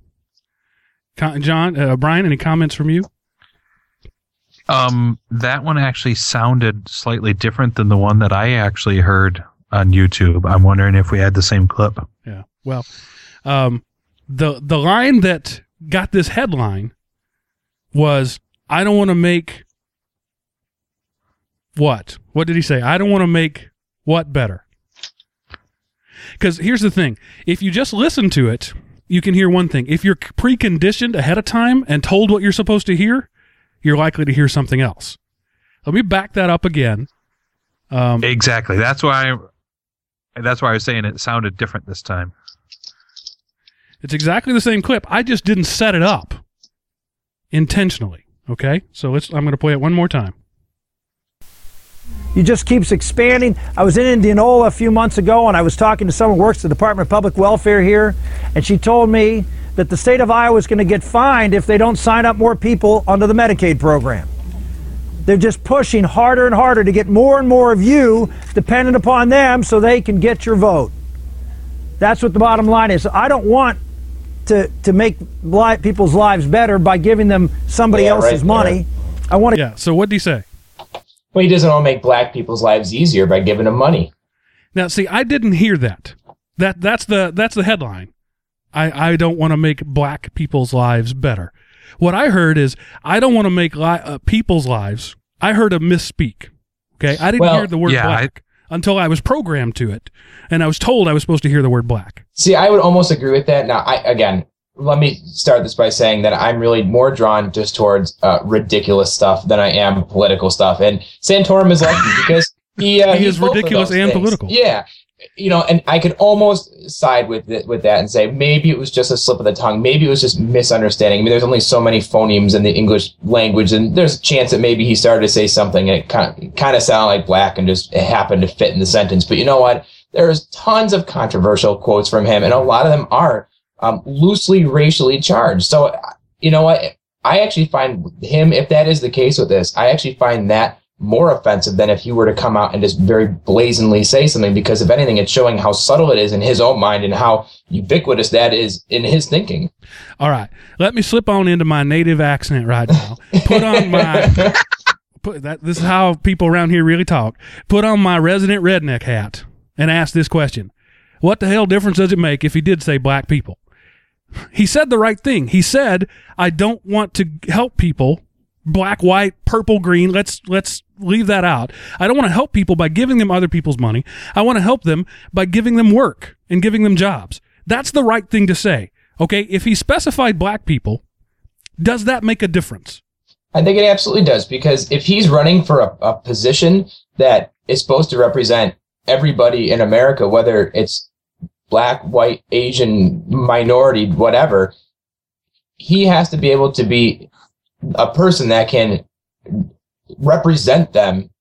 John, uh, Brian, any comments from you? Um, that one actually sounded slightly different than the one that I actually heard on YouTube. I'm wondering if we had the same clip. Yeah. Well, um, the the line that got this headline was, "I don't want to make what? What did he say? I don't want to make what better." Because here's the thing: if you just listen to it, you can hear one thing. If you're preconditioned ahead of time and told what you're supposed to hear, you're likely to hear something else. Let me back that up again. Um, Exactly. That's why. I, that's why I was saying it sounded different this time. It's exactly the same clip. I just didn't set it up intentionally. Okay, so let's. I'm going to play it one more time. You just keeps expanding. I was in Indianola a few months ago, and I was talking to someone who works at the Department of Public Welfare here, and she told me that the state of Iowa is going to get fined if they don't sign up more people onto the Medicaid program. They're just pushing harder and harder to get more and more of you dependent upon them so they can get your vote. That's what the bottom line is. I don't want to, to make li- people's lives better by giving them somebody Yeah, else's right, money. I want to Yeah. So what did he say? Well, he doesn't want to make black people's lives easier by giving them money. Now, see, I didn't hear that. That that's the that's the headline. I I don't want to make black people's lives better. What I heard is I don't want to make li- uh, people's lives. I heard a misspeak. Okay, I didn't Well, hear the word yeah, I- black until I was programmed to it, and I was told I was supposed to hear the word black. See, I would almost agree with that. Now, I again, let me start this by saying that I'm really more drawn just towards uh, ridiculous stuff than I am political stuff. And Santorum is lucky because he uh, He is ridiculous and things. political. Yeah, you know, and I could almost side with it, with that and say maybe it was just a slip of the tongue. Maybe it was just misunderstanding. I mean, there's only so many phonemes in the English language, and there's a chance that maybe he started to say something and it kind of, kind of sounded like black and just it happened to fit in the sentence. But you know what? There's tons of controversial quotes from him, and a lot of them are um, loosely racially charged. So, you know what? I actually find him, if that is the case with this, I actually find that more offensive than if he were to come out and just very blazingly say something. Because if anything, it's showing how subtle it is in his own mind and how ubiquitous that is in his thinking. All right, let me slip on into my native accent right now. Put on my put that. This is how people around here really talk. Put on my resident redneck hat and ask this question: What the hell difference does it make if he did say black people? He said the right thing. He said, "I don't want to help people." Black, white, purple, green. Let's let's leave that out. I don't want to help people by giving them other people's money. I want to help them by giving them work and giving them jobs. That's the right thing to say. Okay, if he specified black people, does that make a difference? I think it absolutely does because if he's running for a, a position that is supposed to represent everybody in America, whether it's black, white, Asian, minority, whatever, he has to be able to be a person that can represent them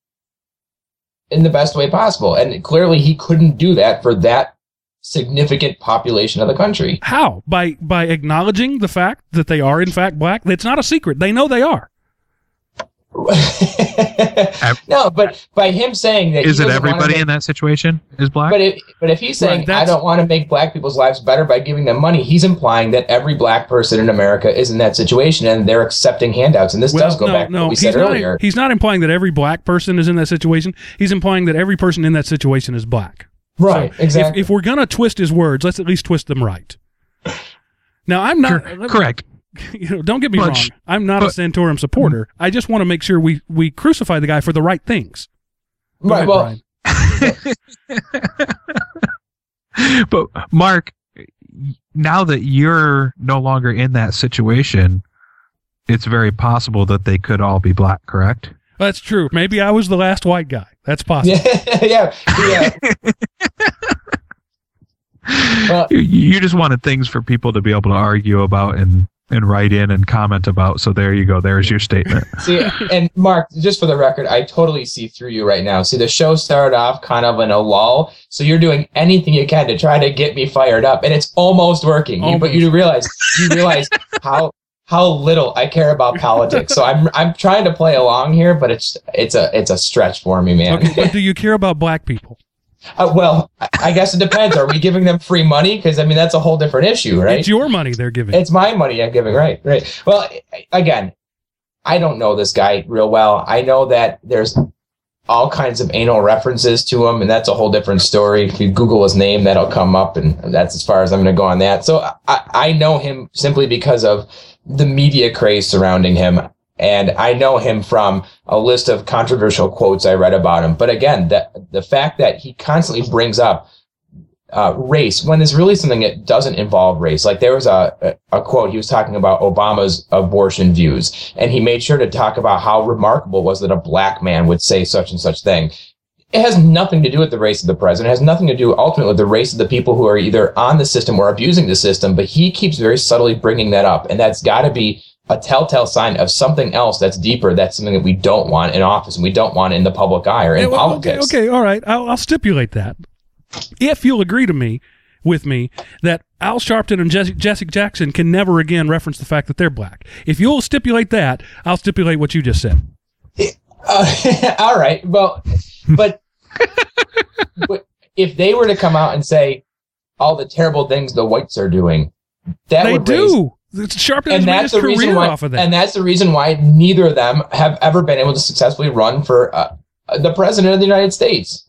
in the best way possible. And clearly he couldn't do that for that significant population of the country. How? By by acknowledging the fact that they are in fact black? It's not a secret. They know they are. no, but by him saying that Is he it everybody make- in that situation is black? But if but if he's saying Right, I don't want to make black people's lives better by giving them money, he's implying that every black person in America is in that situation and they're accepting handouts. And this does go no, back to no, what we said not, earlier. he's not implying that every black person is in that situation. He's implying that every person in that situation is black. Right, So exactly. If, if we're gonna twist his words, let's at least twist them right. Now, I'm not. Cor- me- correct. You know, don't get me But wrong. I'm not a but- Santorum supporter. I just want to make sure we we crucify the guy for the right things. Go right. ahead, Well, Brian. but Mark, now that you're no longer in that situation, it's very possible that they could all be black, correct? That's true. Maybe I was the last white guy. That's possible. yeah, yeah, yeah. You, you just wanted things for people to be able to argue about and and write in and comment about. So there you go. There's your statement. See, and Mark, just for the record, I totally see through you right now. See, the show started off kind of in a lull, so you're doing anything you can to try to get me fired up, and it's almost working. You- But you realize, you realize how how little I care about politics. So I'm I'm trying to play along here, but it's it's a it's a stretch for me, man. Okay, but do you care about black people? Uh, well, I- guess it depends. Are we giving them free money? Because I mean, that's a whole different issue, right? It's your money they're giving. It's my money I'm giving, right? Right. Well, again, I don't know this guy real well. I know that there's all kinds of anal references to him, and that's a whole different story. If you Google his name, that'll come up, and that's as far as I'm going to go on that. So I, I know him simply because of the media craze surrounding him. And I know him from a list of controversial quotes I read about him. But again, the, the fact that he constantly brings up uh, race when there's really something that doesn't involve race. Like there was a, a, quote, he was talking about Obama's abortion views, and he made sure to talk about how remarkable was that a black man would say such and such thing. it has nothing to do with the race of the president. It has nothing to do ultimately with the race of the people who are either on the system or abusing the system. But he keeps very subtly bringing that up, and that's got to be a telltale sign of something else that's deeper. That's something that we don't want in office and we don't want in the public eye or in Yeah, well, politics. Okay, okay, all right. I'll, I'll stipulate that. If you'll agree to me, with me, that Al Sharpton and Jesse, Jesse Jackson can never again reference the fact that they're black. If you'll stipulate that, I'll stipulate what you just said. Uh, all right. Well, but, but if they were to come out and say all the terrible things the whites are doing, that they would raise, do. Sharpton and that's the reason why. off of that. And that's the reason why neither of them have ever been able to successfully run for uh, the president of the United States.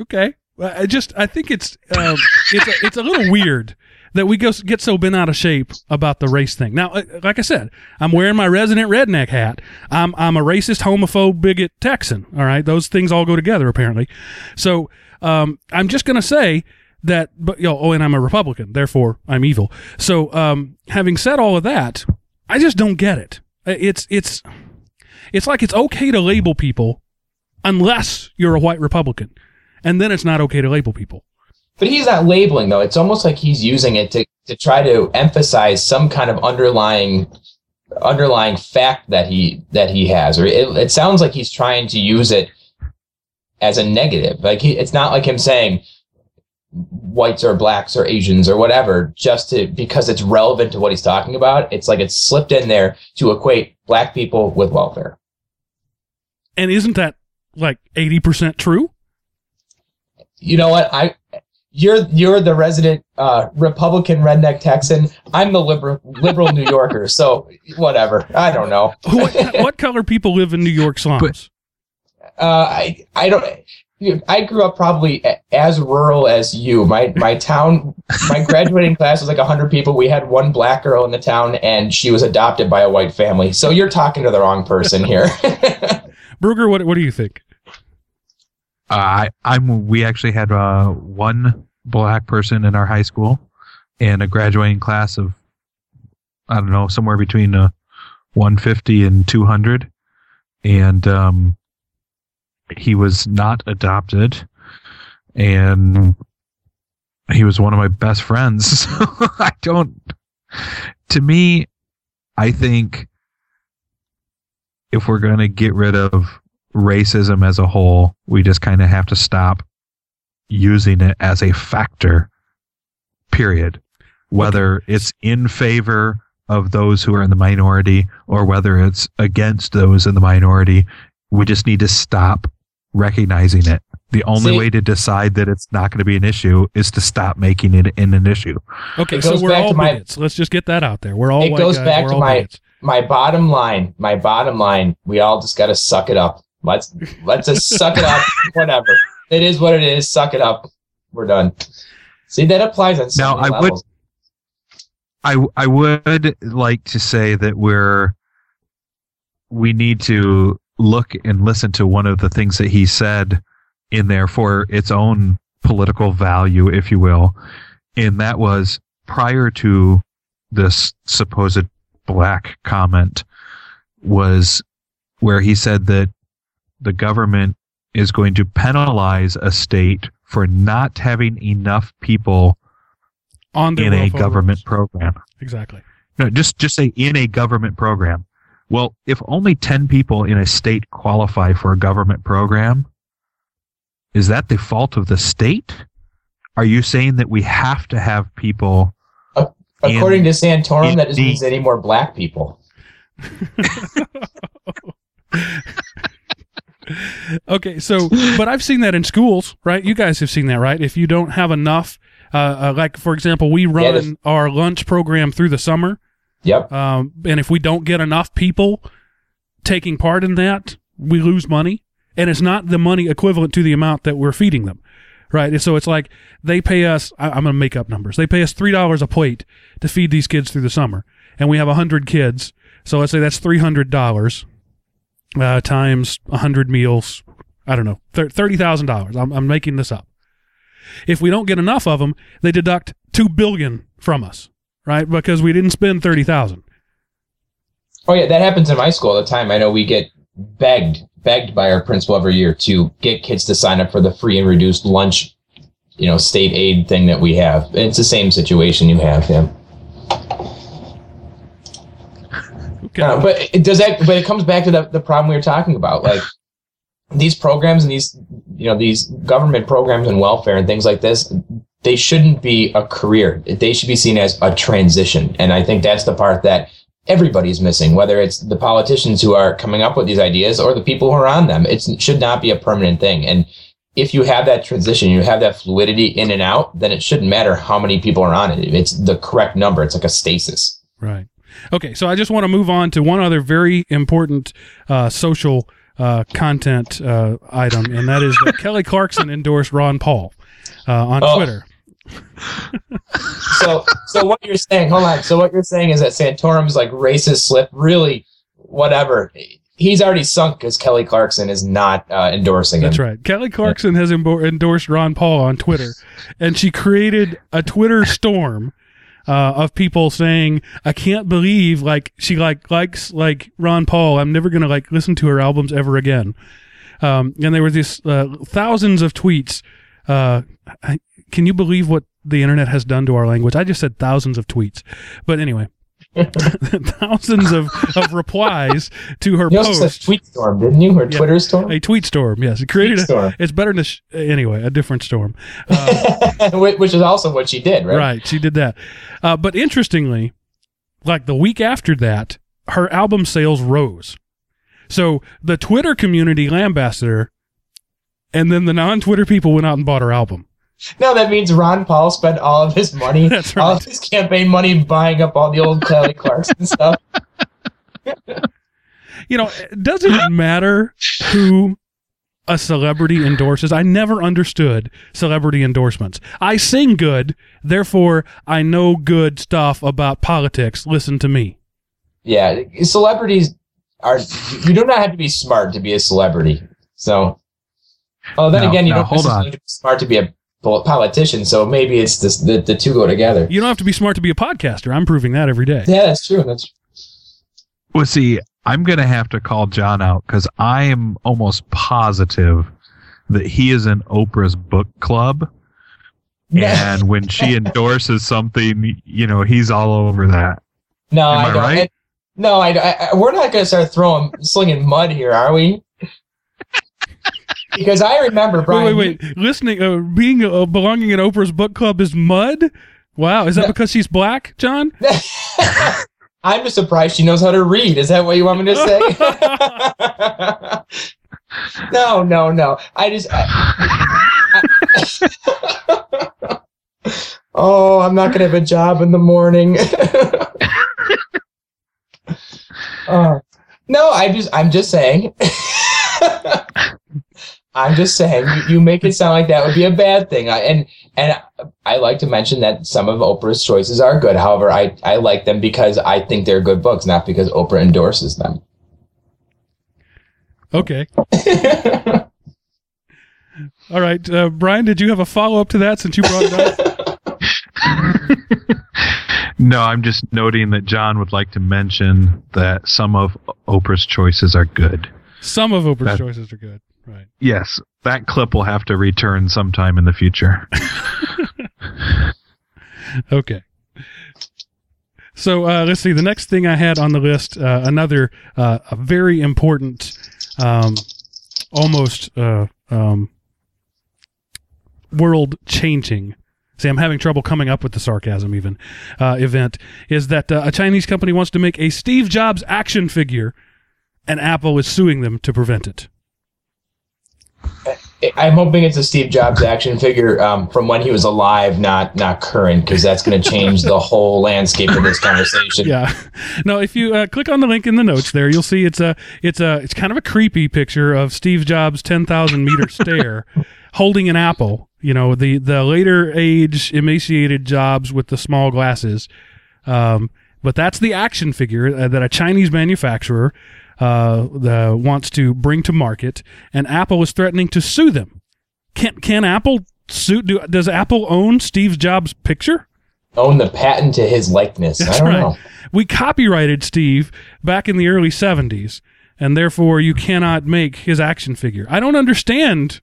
Okay. Well, I just I think it's um, it's a, it's a little weird that we go get so bent out of shape about the race thing. Now, uh, like I said, I'm wearing my resident redneck hat. I'm I'm a racist, homophobe, bigot Texan. All right, those things all go together apparently. So um, I'm just gonna say that. But you know, oh, and I'm a Republican, therefore I'm evil. So um, having said all of that, I just don't get it. It's it's it's like it's okay to label people unless you're a white Republican and then it's not okay to label people. But he's not labeling though. It's almost like he's using it to, to try to emphasize some kind of underlying underlying fact that he that he has. Or it, it sounds like he's trying to use it as a negative. Like he, it's not like him saying whites or blacks or Asians or whatever, just to because it's relevant to what he's talking about. It's like it's slipped in there to equate black people with welfare. And isn't that like 80% true? you know what? I you're you're the resident uh, Republican redneck Texan. I'm the liberal liberal New Yorker. So whatever. I don't know. What, what color people live in New York slums? Uh, I I don't. I grew up probably as rural as you. My my town, my graduating class was like hundred people. We had one black girl in the town, and she was adopted by a white family. So you're talking to the wrong person here. Brugger, what, what do you think? Uh, I, I'm. We actually had uh, one black person in our high school, and a graduating class of, I don't know, somewhere between uh, 150 and 200, and um, he was not adopted, and he was one of my best friends. So I don't. To me, I think if we're going to get rid of racism as a whole, we just kind of have to stop using it as a factor, period. Whether it's in favor of those who are in the minority or whether it's against those in the minority, we just need to stop recognizing it. The only See- way to decide that it's not going to be an issue is to stop making it in an issue. Okay, It so we're all to my- bigots. Let's just get that out there. We're all It goes guys. back to my- bigots. my bottom line, my bottom line, we all just got to suck it up. Let's let's just suck it up. Whatever. It is what it is. Suck it up. We're done. See, that applies on so Now, many I would- I I would like to say that we're we need to look and listen to one of the things that he said in there for its own political value, if you will, and that was prior to this supposed black comment was where he said that the government is going to penalize a state for not having enough people On the in a government program. Exactly. No, just just say in a government program. Well, if only 10 people in a state qualify for a government program, is that the fault of the state? Are you saying that we have to have people According in- to Santorum, that doesn't mean any more black people. Okay, so but I've seen that in schools, right? You guys have seen that, right? If you don't have enough, uh, uh, like for example, we run the- our lunch program through the summer, Yep. um, and if we don't get enough people taking part in that, we lose money, and it's not the money equivalent to the amount that we're feeding them, right? And so it's like they pay us. I, I'm going to make up numbers. They pay us three dollars a plate to feed these kids through the summer, and we have a hundred kids. So let's say that's three hundred dollars uh, times a hundred meals. I don't know, thirty thousand dollars. I'm, I'm making this up. If we don't get enough of them, they deduct two billion from us, right? Because we didn't spend thirty thousand. Oh yeah, that happens in my school all the time. I know we get begged begged by our principal every year to get kids to sign up for the free and reduced lunch, you know, state aid thing that we have. It's the same situation you have, yeah. Okay. Uh, but it does that. But it comes back to the, the problem we were talking about, like these programs and these, you know, these government programs and welfare and things like this. They shouldn't be a career. They should be seen as a transition. And I think that's the part that everybody's missing, whether it's the politicians who are coming up with these ideas or the people who are on them. It's, it should not be a permanent thing. And if you have that transition, you have that fluidity in and out, then it shouldn't matter how many people are on it. It's the correct number. It's like a stasis. Right. Okay, so I just want to move on to one other very important uh, social uh, content uh, item, and that is that Kelly Clarkson endorsed Ron Paul uh, on Oh. Twitter. So so what you're saying hold on so what you're saying is that santorum's like racist slip really whatever he's already sunk because kelly clarkson is not uh, endorsing That's him right. Kelly Clarkson has embo- endorsed Ron Paul on Twitter, and she created a Twitter storm uh, of people saying, "I can't believe like she like likes like Ron Paul. I'm never gonna like listen to her albums ever again." Um, and there were these uh, thousands of tweets. Uh, I, can you believe what the internet has done to our language? I just said thousands of tweets, but anyway. thousands of, of replies to her you also post. tweet storm didn't you or Yeah. twitter storm A tweet storm, yes. It created Tweet a, storm. it's better than sh- anyway, a different storm. Uh, Which which is also what she did right right. She did that. Uh, but interestingly, like the week after that, her album sales rose. So the Twitter community lambasted her, and then the non-Twitter people went out and bought her album. No that means ron paul spent all of his money That's all right. of his campaign money buying up all the old kelly clarkson stuff You know, it doesn't matter who a celebrity endorses. I never understood celebrity endorsements. I sing good, therefore I know good stuff about politics. Listen to me. yeah celebrities are you do not have to be smart to be a celebrity so oh then Now- again you now, don't hold on. have to be smart to be a pol- politician so maybe it's this, the, the two go together You don't have to be smart to be a podcaster. I'm proving that every day. yeah that's true that's Well, see, I'm going to have to call John out because I am almost positive that he is in Oprah's book club. And when she endorses something, you know, he's all over that. no Am I I don't right? I- no I, I, I- we're not going to start throwing slinging mud here are we because I remember Brian Wait, wait, wait. Listening, uh, being uh, belonging in Oprah's book club is mud. Wow, is that No. because she's black, John? I'm just surprised she knows how to read. Is that what you want me to say? no, no, no. I just. I- I- oh, I'm not going to have a job in the morning. Oh. no, I just. I'm just saying. I'm just saying. You, you make it sound like that would be a bad thing. I, and and I like to mention that some of Oprah's choices are good. However, I, I like them because I think they're good books, not because Oprah endorses them. Okay. All right, uh, Brian. Did you have a follow up to that since you brought it up? No, I'm just noting that John would like to mention that some of Oprah's choices are good. Some of Oprah's That- choices are good. Right. Yes, that clip will have to return sometime in the future. Okay. So uh, let's see. The next thing I had on the list, uh, another uh, a very important, um, almost uh, um, world changing. See, I'm having trouble coming up with the sarcasm. Even uh, event is that uh, a Chinese company wants to make a Steve Jobs action figure, and Apple is suing them to prevent it. I'm hoping it's a Steve Jobs action figure um, from when he was alive, not not current, because that's going to change the whole landscape of this conversation. Yeah. No, if you uh, click on the link in the notes there, you'll see it's a it's a it's kind of a creepy picture of Steve Jobs' ten thousand meter stare holding an apple. You know, the the later age emaciated Jobs with the small glasses. Um, but that's the action figure uh, that a Chinese manufacturer uh, the, wants to bring to market, and Apple is threatening to sue them. Can can Apple sue? Do, does Apple own Steve Jobs' picture? Own the patent to his likeness. I That's don't right. know. We copyrighted Steve back in the early 70s. and therefore you cannot make his action figure. I don't understand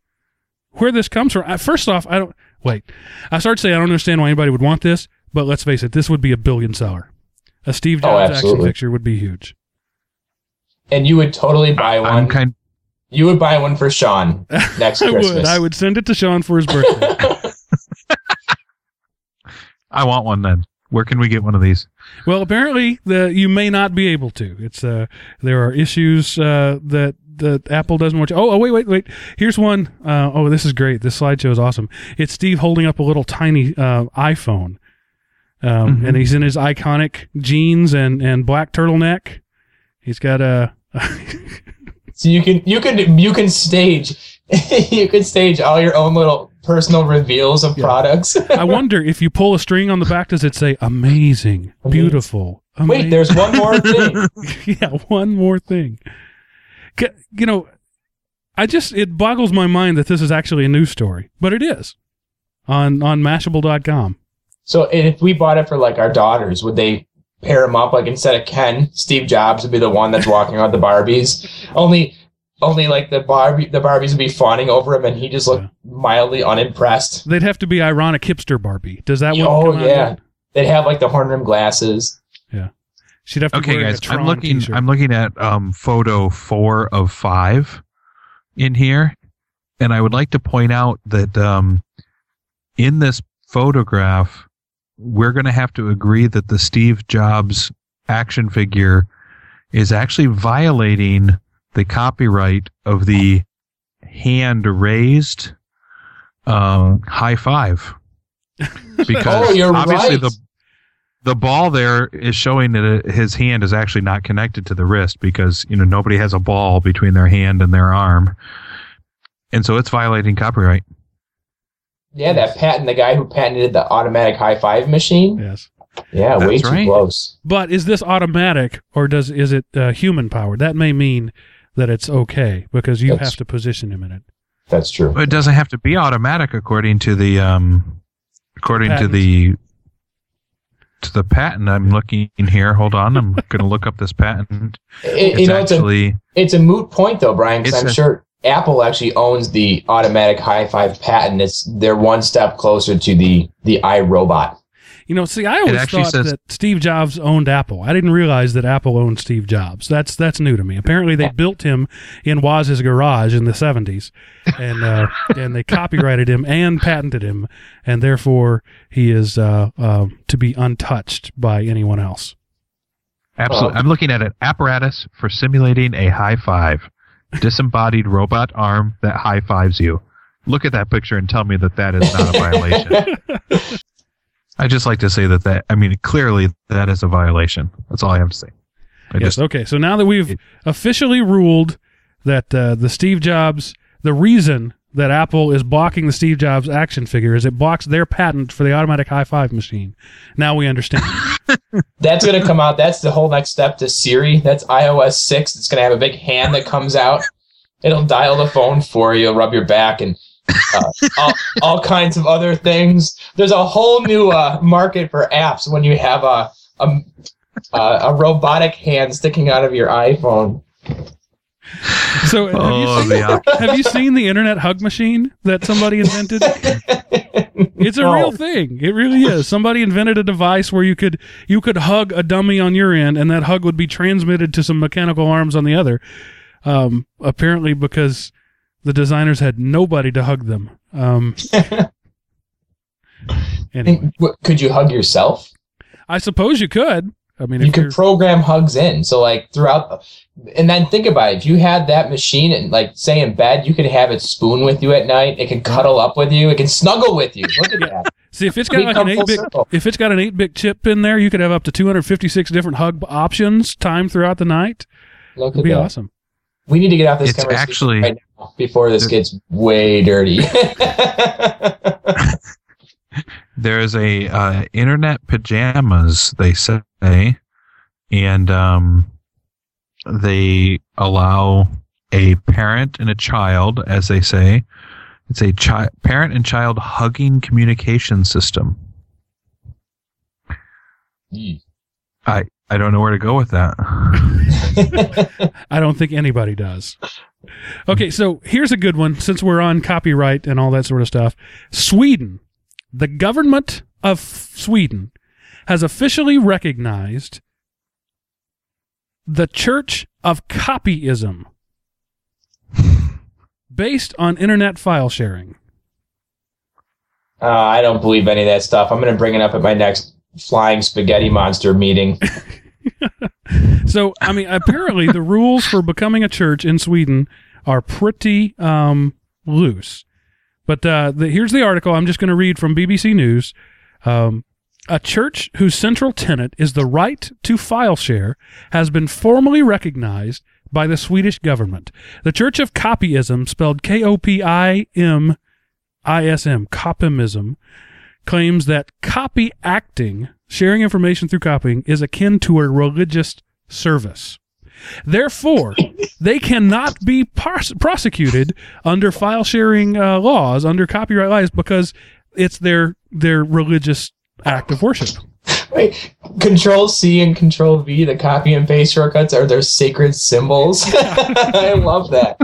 where this comes from. First off, I don't wait. I start to say I don't understand why anybody would want this, but let's face it, this would be a billion seller. A Steve Oh, Jobs action absolutely. figure would be huge. And you would totally buy one. I'm kind. you would buy one for Sean next I Christmas. would. I would send it to Sean for his birthday. I want one then. Where can we get one of these? well, apparently, the you may not be able to. It's uh, there are issues uh, that that Apple doesn't want you. Oh, oh, wait, wait, wait. Here's one. Uh, oh, this is great. This slideshow is awesome. It's Steve holding up a little tiny uh, iPhone, um, Mhm. and he's in his iconic jeans and and black turtleneck. He's got a. so you can you can you can stage you can stage all your own little personal reveals of Yeah. products. I wonder if you pull a string on the back, does it say amazing, beautiful? Wait, there's one more thing. yeah, one more thing. You know, I just it boggles my mind that this is actually a news story, but it is on on Mashable.com. So if we bought it for like our daughters, would they pair them up? Like instead of Ken, Steve Jobs would be the one that's walking around the Barbies. Only, only like the Barbie, the Barbies would be fawning over him, and he just looked Yeah. mildly unimpressed. They'd have to be ironic hipster Barbie. Does that one? Oh, come out yeah. yet? They'd have like the horn rim glasses. Yeah, she'd have to Okay, guys, a Tron I'm looking. t-shirt. I'm looking at um, photo four of five in here, and I would like to point out that um, in this photograph, we're going to have to agree that the Steve Jobs action figure is actually violating the copyright of the hand raised um, high five because Oh, you're obviously right. the the ball there is showing that his hand is actually not connected to the wrist because you know nobody has a ball between their hand and their arm, and so it's violating copyright. Yeah, that patent, the guy who patented the automatic high five machine. yes. Yeah, way too right. close. But is this automatic or does is it uh, human powered? That may mean that it's okay because you That's- have to position him in it. That's true. But it doesn't have to be automatic according to the um, according to the to the patent. I'm looking here. Hold on, I'm going to look up this patent. It- It's you know, it's a actually it's a moot point though, Brian, because I'm a- sure Apple actually owns the automatic high five patent. It's they're one step closer to the the iRobot. You know, see, I always thought says- that Steve Jobs owned Apple. I didn't realize that Apple owned Steve Jobs. That's that's new to me. Apparently, they built him in Woz's garage in the '70s, and uh, and they copyrighted him and patented him, and therefore he is uh, um to be untouched by anyone else. Absolutely. I'm looking at an apparatus for simulating a high five. Disembodied robot arm that high fives you. Look at that picture and tell me that that is not a violation. I just like to say that that I mean clearly that is a violation. That's all I have to say. I yes. just Okay. So now that we've officially ruled that uh, the Steve Jobs, the reason that Apple is blocking the Steve Jobs action figure is it blocks their patent for the automatic high five machine. Now we understand. That's gonna come out. That's the whole next step to Siri. That's iOS six. It's gonna have a big hand that comes out. It'll dial the phone for you, rub your back, and uh, all, all kinds of other things. There's a whole new uh, market for apps when you have a a, a a robotic hand sticking out of your iPhone. So have, oh you seen, the have you seen the internet hug machine that somebody invented? It's a No. real thing. It really is. Somebody invented a device where you could you could hug a dummy on your end, and that hug would be transmitted to some mechanical arms on the other. Um, apparently, because the designers had nobody to hug them. Um, anyway, Could you hug yourself? I suppose you could. I mean, you if could program hugs in. So like throughout, and then think about it. If you had that machine and like say in bed, you could have it spoon with you at night. It can cuddle up with you. It can snuggle with you. Look at that. see if it's got like an eight bit if it's got an eight bit chip in there, you could have up to two hundred fifty six different hug options timed throughout the night. Look It'd at be that. awesome. We need to get off this It's conversation actually- right now before this gets way dirty. there's a uh, internet pajamas they say and um, they allow a parent and a child as they say it's a chi- parent and child hugging communication system I don't know where to go with that. I don't think anybody does. Okay, so here's a good one since we're on copyright and all that sort of stuff. Sweden, the government of Sweden has officially recognized the Church of Kopimism based on internet file sharing. Uh, I don't believe any of that stuff. I'm going to bring it up at my next flying spaghetti monster meeting. So, I mean, apparently the rules for becoming a church in Sweden are pretty um, loose. But uh, the, here's the article. I'm just going to read from BBC News. Um, a church whose central tenet is the right to file share has been formally recognized by the Swedish government. The Church of Kopimism, spelled K O P I M I S M, Kopimism, claims that copy acting, sharing information through copying, is akin to a religious service. Therefore, they cannot be pros- prosecuted under file sharing uh, laws, under copyright laws, because it's their their religious act of worship. Wait, Control C and Control V, the copy and paste shortcuts, are their sacred symbols. I love that.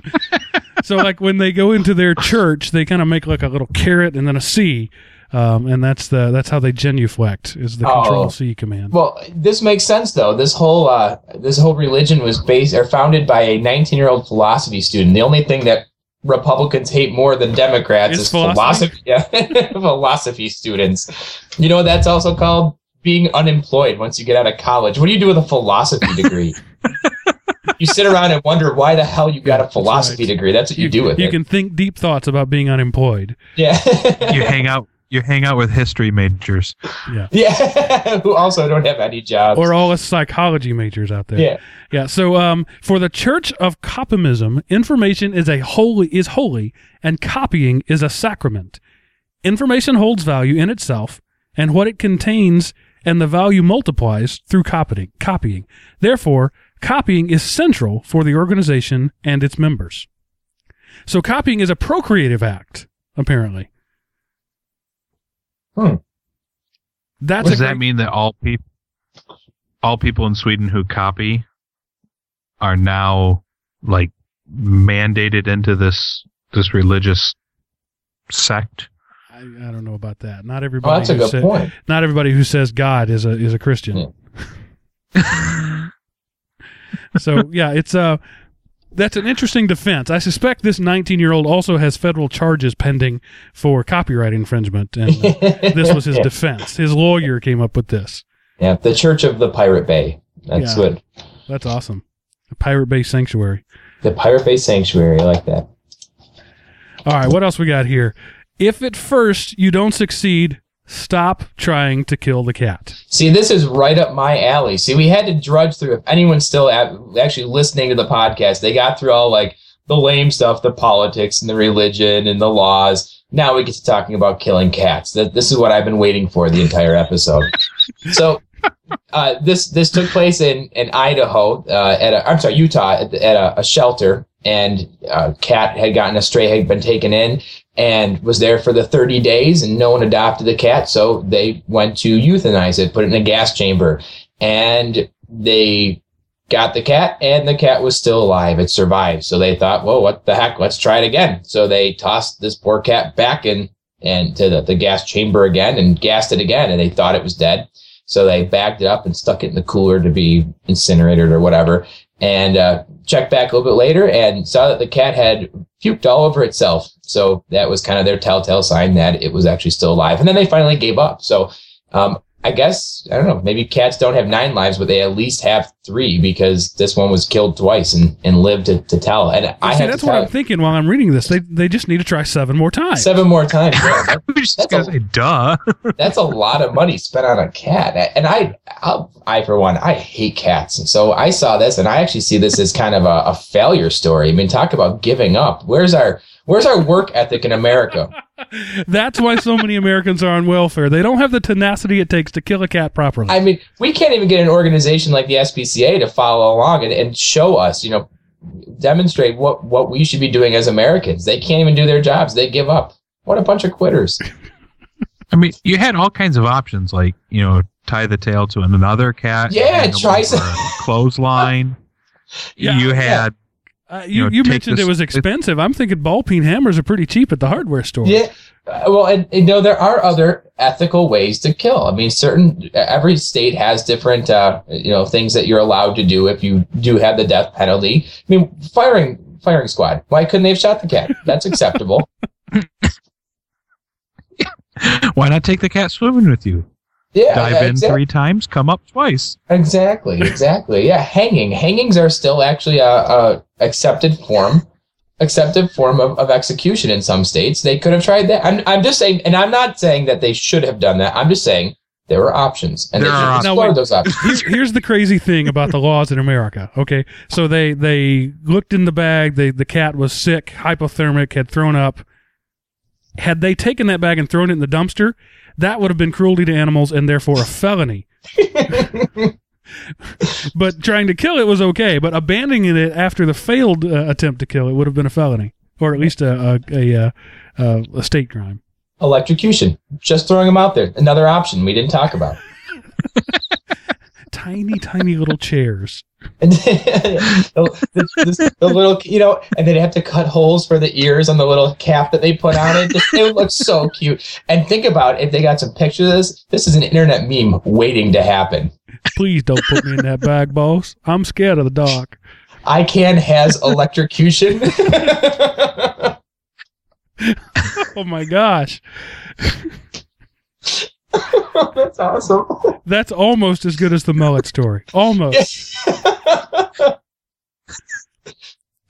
So, like when they go into their church, they kind of make like a little caret and then a C, um, and that's the that's how they genuflect is the Oh. Control C command. Well, this makes sense though. This whole uh, this whole religion was based or founded by a 19 year old philosophy student. The only thing that Republicans hate more than Democrats Is is philosophy? philosophy. Yeah, philosophy students. You know what that's also called being unemployed once you get out of college. What do you do with a philosophy degree? you sit around and wonder why the hell you got a philosophy that's right. degree. That's what you, do with you it. You can think deep thoughts about being unemployed. yeah. You hang out. You hang out with history majors. yeah. Yeah. Who also don't have any jobs. Or all us psychology majors out there. yeah. Yeah. So, um, for the Church of Kopimism, information is a holy is holy, and copying is a sacrament. Information holds value in itself and what it contains, and the value multiplies through copying. Copying. Therefore, copying is central for the organization and its members. So, copying is a procreative act, apparently. Hmm. That's Does a that great- mean that all people, all people in Sweden who copy, are now like mandated into this this religious sect? I, I don't know about that. Not Oh, everybody. that's a good sa- point. Not everybody who says God is a is a Christian. So yeah, it's uh that's an interesting defense. I suspect this 19 year old also has federal charges pending for copyright infringement, and uh, this was his defense. His lawyer came up with this. Yeah, the Church of the Pirate Bay. That's Yeah. good. That's awesome. A Pirate Bay Sanctuary. The Pirate Bay Sanctuary. I like that. All right, what else we got here? If at first you don't succeed, stop trying to kill the cat. See, this is right up my alley. See, we had to drudge through. If anyone's still actually listening to the podcast, they got through all like the lame stuff, the politics and the religion and the laws. Now we get to talking about killing cats. That this is what I've been waiting for the entire episode. so, uh, this this took place in in Idaho uh, at a I'm sorry Utah at, the, at a, a shelter, and a cat had gotten a stray had been taken in and was there for the 30 days and no one adopted the cat so they went to euthanize it put it in a gas chamber and they got the cat and the cat was still alive. It survived. So they thought well what the heck? Let's try it again. So they tossed this poor cat back in and to the, the gas chamber again and gassed it again and they thought it was dead so they bagged it up and stuck it in the cooler to be incinerated or whatever and uh, checked back a little bit later and saw that the cat had puked all over itself. So that was kind of their telltale sign that it was actually still alive. And then they finally gave up. So um, I guess, I don't know, maybe cats don't have nine lives, but they at least have three because this one was killed twice and, and lived to, to tell. And I see, that's to what I'm thinking while I'm reading this. They they just need to try seven more times. seven more times. Yeah, that- We just That's gotta a- say, duh. that's a lot of money spent on a cat. And I, I'll, I for one, I hate cats. And so I saw this, and I actually see this as kind of a, a failure story. I mean, talk about giving up. Where's our Where's our work ethic in America? That's why so many Americans are on welfare. They don't have the tenacity it takes to kill a cat properly. I mean, we can't even get an organization like the SPCA to follow along and, and show us, you know, demonstrate what, what we should be doing as Americans. They can't even do their jobs. They give up. What a bunch of quitters. I mean, you had all kinds of options, like you know, tie the tail to another cat. Yeah, try some- clothesline. Yeah, you yeah. Had Uh, You you know, you mentioned this- it was expensive. I'm thinking ball peen hammers are pretty cheap at the hardware store. Yeah. Uh, well, and, and no, there are other ethical ways to kill. I mean, certain every state has different, uh, you know, things that you're allowed to do if you do have the death penalty. I mean, firing firing squad. Why couldn't they have shot the cat? That's acceptable. why not take the cat swimming with you? Yeah, Dive in exact- three times, come up twice. Exactly, exactly. Yeah, hanging. Hangings are still actually a, a accepted form, accepted form of, of execution in some states. They could have tried that. I'm, I'm just saying, and I'm not saying that they should have done that. I'm just saying there were options, and There they should are have options. wait. those options. Here's, here's the crazy thing about the laws in America. Okay, so they they looked in the bag. They the cat was sick, hypothermic, had thrown up. Had they taken that bag and thrown it in the dumpster, that would have been cruelty to animals and therefore a felony. but trying to kill it was okay. But abandoning it after the failed uh, attempt to kill it would have been a felony, or at least a a, a, uh, uh, a state crime. Electrocution. Just throwing them out there. Another option we didn't talk about. Tiny, tiny little chairs. And the, the, the little, you know, and they'd have to cut holes for the ears on the little cap that they put on it. It would look so cute. And think about if they got some pictures of this. This is an internet meme waiting to happen. Please don't put me in that bag, boss. I'm scared of the dark. I can haz electrocution. Oh my gosh. That's awesome. That's almost as good as the mullet story. Almost.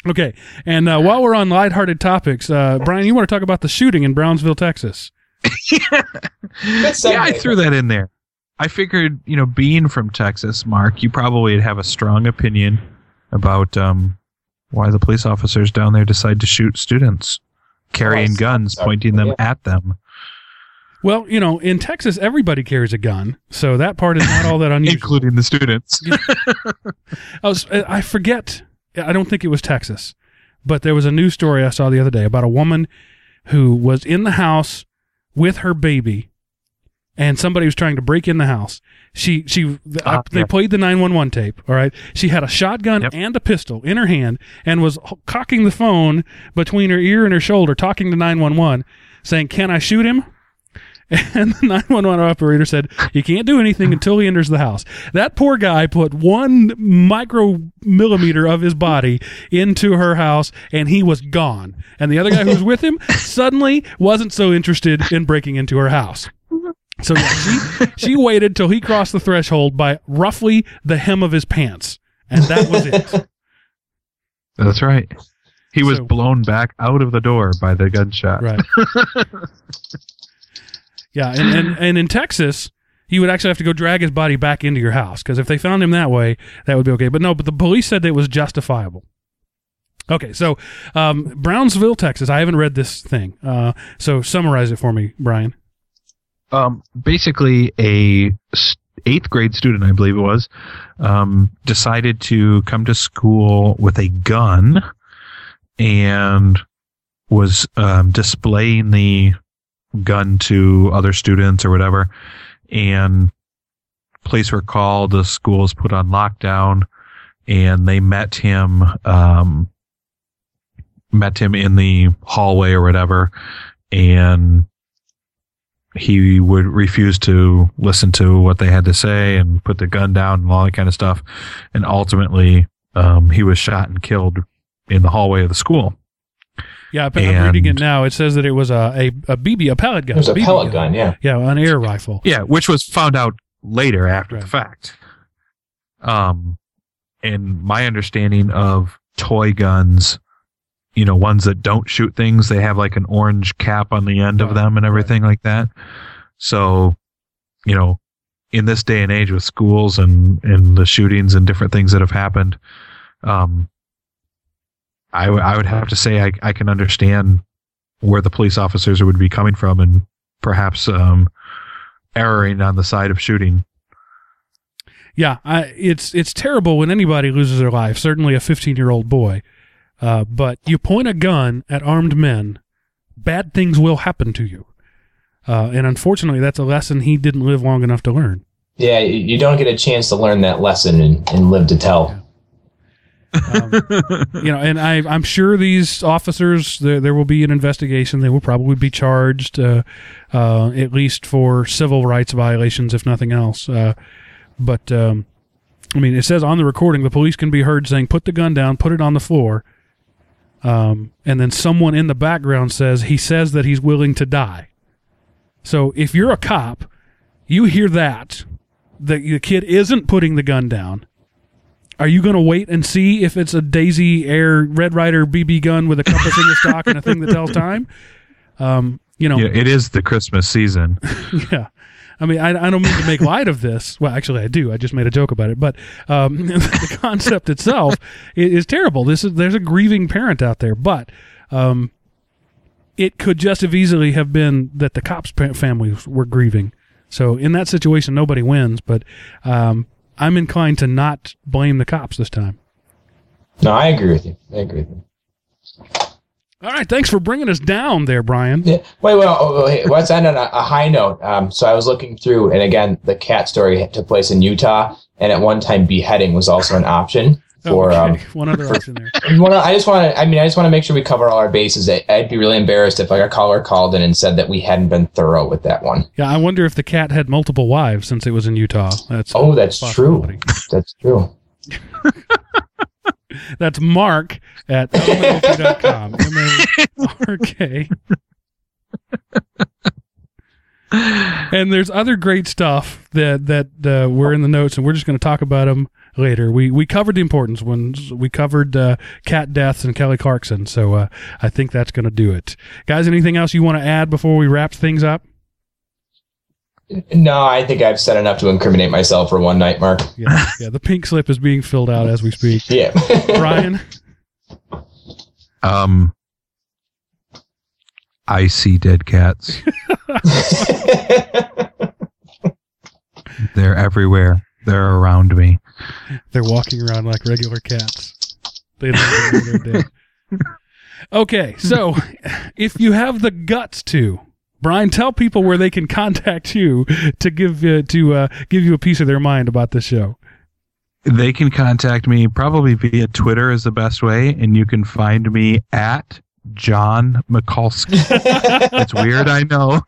Okay. And uh, while we're on lighthearted topics, uh, Brian, you want to talk about the shooting in Brownsville, Texas? yeah, I threw that in there. I figured, you know, being from Texas, Mark, you probably would have a strong opinion about um, why the police officers down there decide to shoot students carrying Yes. guns, pointing them Yeah. at them, Well, you know, in Texas, everybody carries a gun, so that part is not all that unusual. including the students. I, was, I forget. I don't think it was Texas, but there was a news story I saw the other day about a woman who was in the house with her baby, and somebody was trying to break in the house. She she the, Ah, uh, they yeah. played the nine one one tape. All right, she had a shotgun Yep. and a pistol in her hand and was cocking the phone between her ear and her shoulder, talking to nine one one, saying, "Can I shoot him?" And the 911 operator said, You can't do anything until he enters the house. That poor guy put one micro millimeter of his body into her house and he was gone. And the other guy who was with him suddenly wasn't so interested in breaking into her house. So yeah, she, she waited till he crossed the threshold by roughly the hem of his pants. And that was it. That's right. He was So- blown back out of the door by the gunshot. Right. yeah, and, and and in Texas, he would actually have to go drag his body back into your house because if they found him that way, that would be okay. But no, but the police said that it was justifiable. Okay, so um, Brownsville, Texas. I haven't read this thing, uh, so summarize it for me, Brian. um, basically a eighth grade student, I believe it was, um, decided to come to school with a gun and was um, displaying the gun to other students or whatever. And police were called. The school was put on lockdown, and they met him. Um, met him in the hallway or whatever, and he would refuse to listen to what they had to say and put the gun down and all that kind of stuff. And ultimately, um, he was shot and killed in the hallway of the school. Yeah, I'm I'm reading it now. It says that it was a a, a BB, a pellet gun. There's a BB pellet gun, yeah. Yeah, an air rifle. Yeah, which was found out later after Right. the fact. Um, and my understanding of toy guns, you know, ones that don't shoot things, they have like an orange cap on the end Right, of them and everything like that. So, you know, in this day and age with schools and, and the shootings and different things that have happened, um, I, w- I would have to say I, I can understand where the police officers would be coming from and perhaps, um, erring on the side of shooting. Yeah, I, it's it's terrible when anybody loses their life. Certainly a 15 year old boy. Uh, but you point a gun at armed men, bad things will happen to you. Uh, and unfortunately, that's a lesson he didn't live long enough to learn. Yeah, you you don't get a chance to learn that lesson and, and live to tell. Um, you know, and I, I'm sure these officers, there, there will be an investigation. They will probably be charged, uh, uh, at least for civil rights violations, if nothing else. Uh, but um, I mean, it says on the recording, the police can be heard saying, "Put the gun down, put it on the floor." Um, and then someone in the background says he says that he's willing to die. So if you're a cop, you hear that the, the kid isn't putting the gun down. Are you going to wait and see if it's a Daisy Air Red Ryder BB gun with a compass in the stock and a thing that tells time? Um, you know, Yeah, it is the Christmas season. yeah. I mean, I, I don't mean to make light of this. Well, actually, I do. I just made a joke about it. But um, the concept itself is, is terrible. This is there's a grieving parent out there, but um, it could just as easily have been that the cops' families were grieving. So in that situation, nobody wins. But um, I'm inclined to not blame the cops this time. No, I agree with you. I agree with you. All right, thanks for bringing us down there, Brian. Yeah. Wait, well, oh, oh, hey, let's end on a, a high note. Um, so I was looking through, and again, the cat story took place in Utah, and at one time, beheading was also an option for. okay, Um, one other option there. well, I just want to. I mean, I just want to make sure we cover all our bases. I, I'd be really embarrassed if like a caller called in and said that we hadn't been thorough with that one. Yeah, I wonder if the cat had multiple wives since it was in Utah. That's Oh, that's true. That's true. That's Mark at elementalty.com. M-A-R-K. and there's other great stuff that that uh, were in the notes, and we're just going to talk about them later. We we covered the important ones. We covered uh, cat deaths and Kelly Clarkson, so uh, I think that's going to do it. Guys, anything else you want to add before we wrap things up? No, I think I've said enough to incriminate myself for one night, Mark. Yeah, yeah. The pink slip is being filled out as we speak. Yeah. Brian, Um, I see dead cats. They're everywhere. They're around me. They're walking around like regular cats. They don't even know they're. Okay, so if you have the guts to, Brian, tell people where they can contact you to give uh, to uh, give you a piece of their mind about this show. They can contact me probably via Twitter is the best way, and you can find me at John Mikulski. it's weird, I know.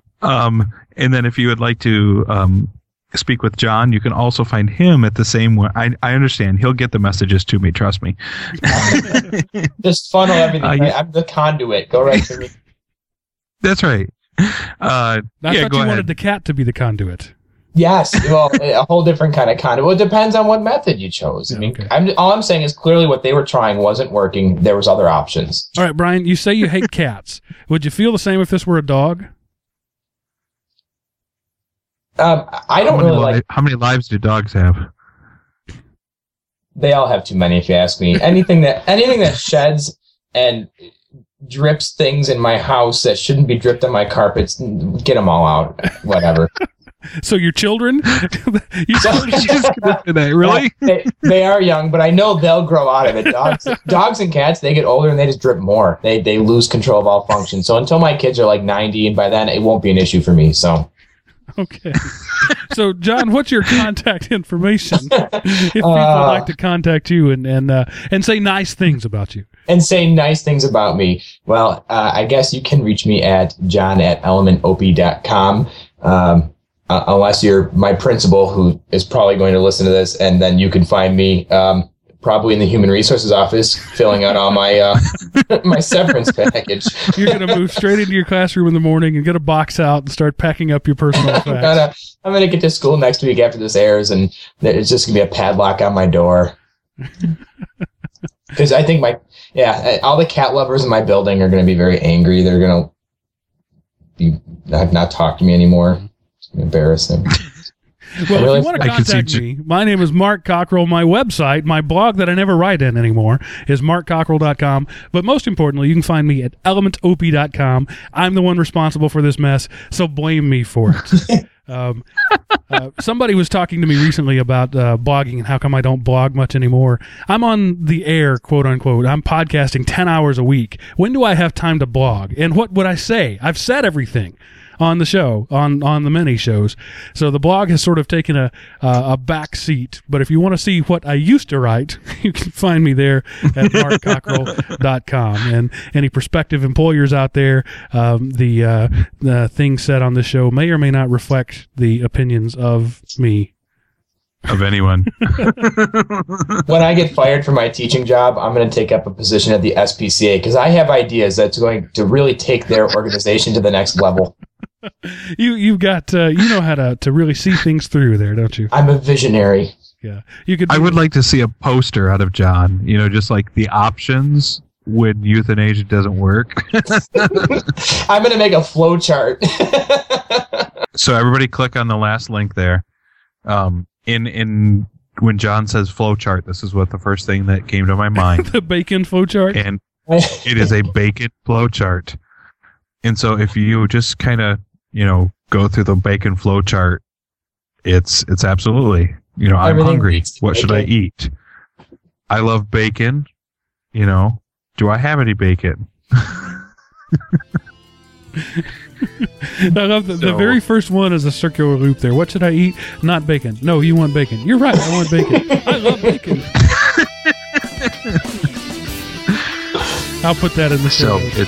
um, and then if you would like to um, speak with John, you can also find him at the same one. I, I understand. He'll get the messages to me. Trust me. Just funnel everything. Uh, right? I'm the conduit. Go right to me. That's right. Uh, I yeah, thought go you ahead. wanted the cat to be the conduit. Yes, well, a whole different kind of conduit. Well, it depends on what method you chose. I mean, okay. I'm, all I'm saying is clearly what they were trying wasn't working. There was other options. All right, Brian, you say you hate cats. Would you feel the same if this were a dog? Um, I don't many really li- like. how many lives do dogs have? They all have too many, if you ask me. Anything that anything that sheds and drips things in my house that shouldn't be dripped on my carpets, get them all out. Whatever. So your children, you So- Just gonna that, really? they, they are young, but I know they'll grow out of it. Dogs, dogs and cats, they get older and they just drip more. They they lose control of all functions. So until my kids are like 90, and by then it won't be an issue for me. So Okay. So, John, what's your contact information if people Uh, like to contact you and and uh, and say nice things about you? and say nice things about me. Well, uh, I guess you can reach me at john at elementop.com. Um, uh, unless you're my principal, who is probably going to listen to this, and then you can find me um, probably in the human resources office filling out all my uh, my severance package. You're going to move straight into your classroom in the morning and get a box out and start packing up your personal I'm gonna I'm gonna get to school next week after this airs, and it's just gonna be a padlock on my door. Because I think my yeah, all the cat lovers in my building are gonna be very angry. They're gonna be not, not talk to me anymore. It's gonna embarrassing. Well, really- if you want to I can see contact me, my name is Mark Cockrell. My website, my blog that I never write in anymore, is markcockrell.com. But most importantly, you can find me at elementop.com. I'm the one responsible for this mess, so blame me for it. um, uh, somebody was talking to me recently about uh, blogging and how come I don't blog much anymore. I'm on the air, quote unquote. I'm podcasting 10 hours a week. When do I have time to blog? And what would I say? I've said everything on the show, on, on the many shows. So the blog has sort of taken a, uh, a back seat. But if you want to see what I used to write, you can find me there at markcockrell.com. And any prospective employers out there, um, the, uh, the things said on this show may or may not reflect the opinions of me. of anyone. when I get fired from my teaching job, I'm going to take up a position at the SPCA because I have ideas that's going to really take their organization to the next level. You you've got uh, you know how to, to really see things through there, don't you? I'm a visionary. Yeah, you could. I would like to see a poster out of John. You know, just like the options when euthanasia doesn't work. I'm going to make a flow chart. so everybody click on the last link there. Um, in in when John says flowchart, this is what the first thing that came to my mind, the bacon flow chart. and it is a bacon flowchart. And so if you just kind of you know go through the bacon flowchart, it's it's absolutely you know I'm Everything hungry. leads to What should I eat? I love bacon. You know, do I have any bacon? I love the, the very first one is a circular loop there. What should I eat? Not bacon. No, you want bacon. You're right. I want bacon. I love bacon. I'll put that in the show. So notes,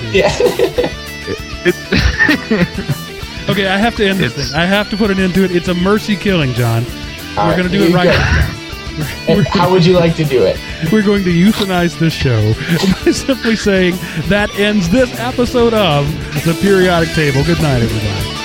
it- too. Okay, I have to end this It's- thing. I have to put an end to it. It's a mercy killing, John. All We're right, going to do it right go. this time. And how would you like to do it? We're going to euthanize this show by simply saying that ends this episode of the periodic table. Good night, everybody.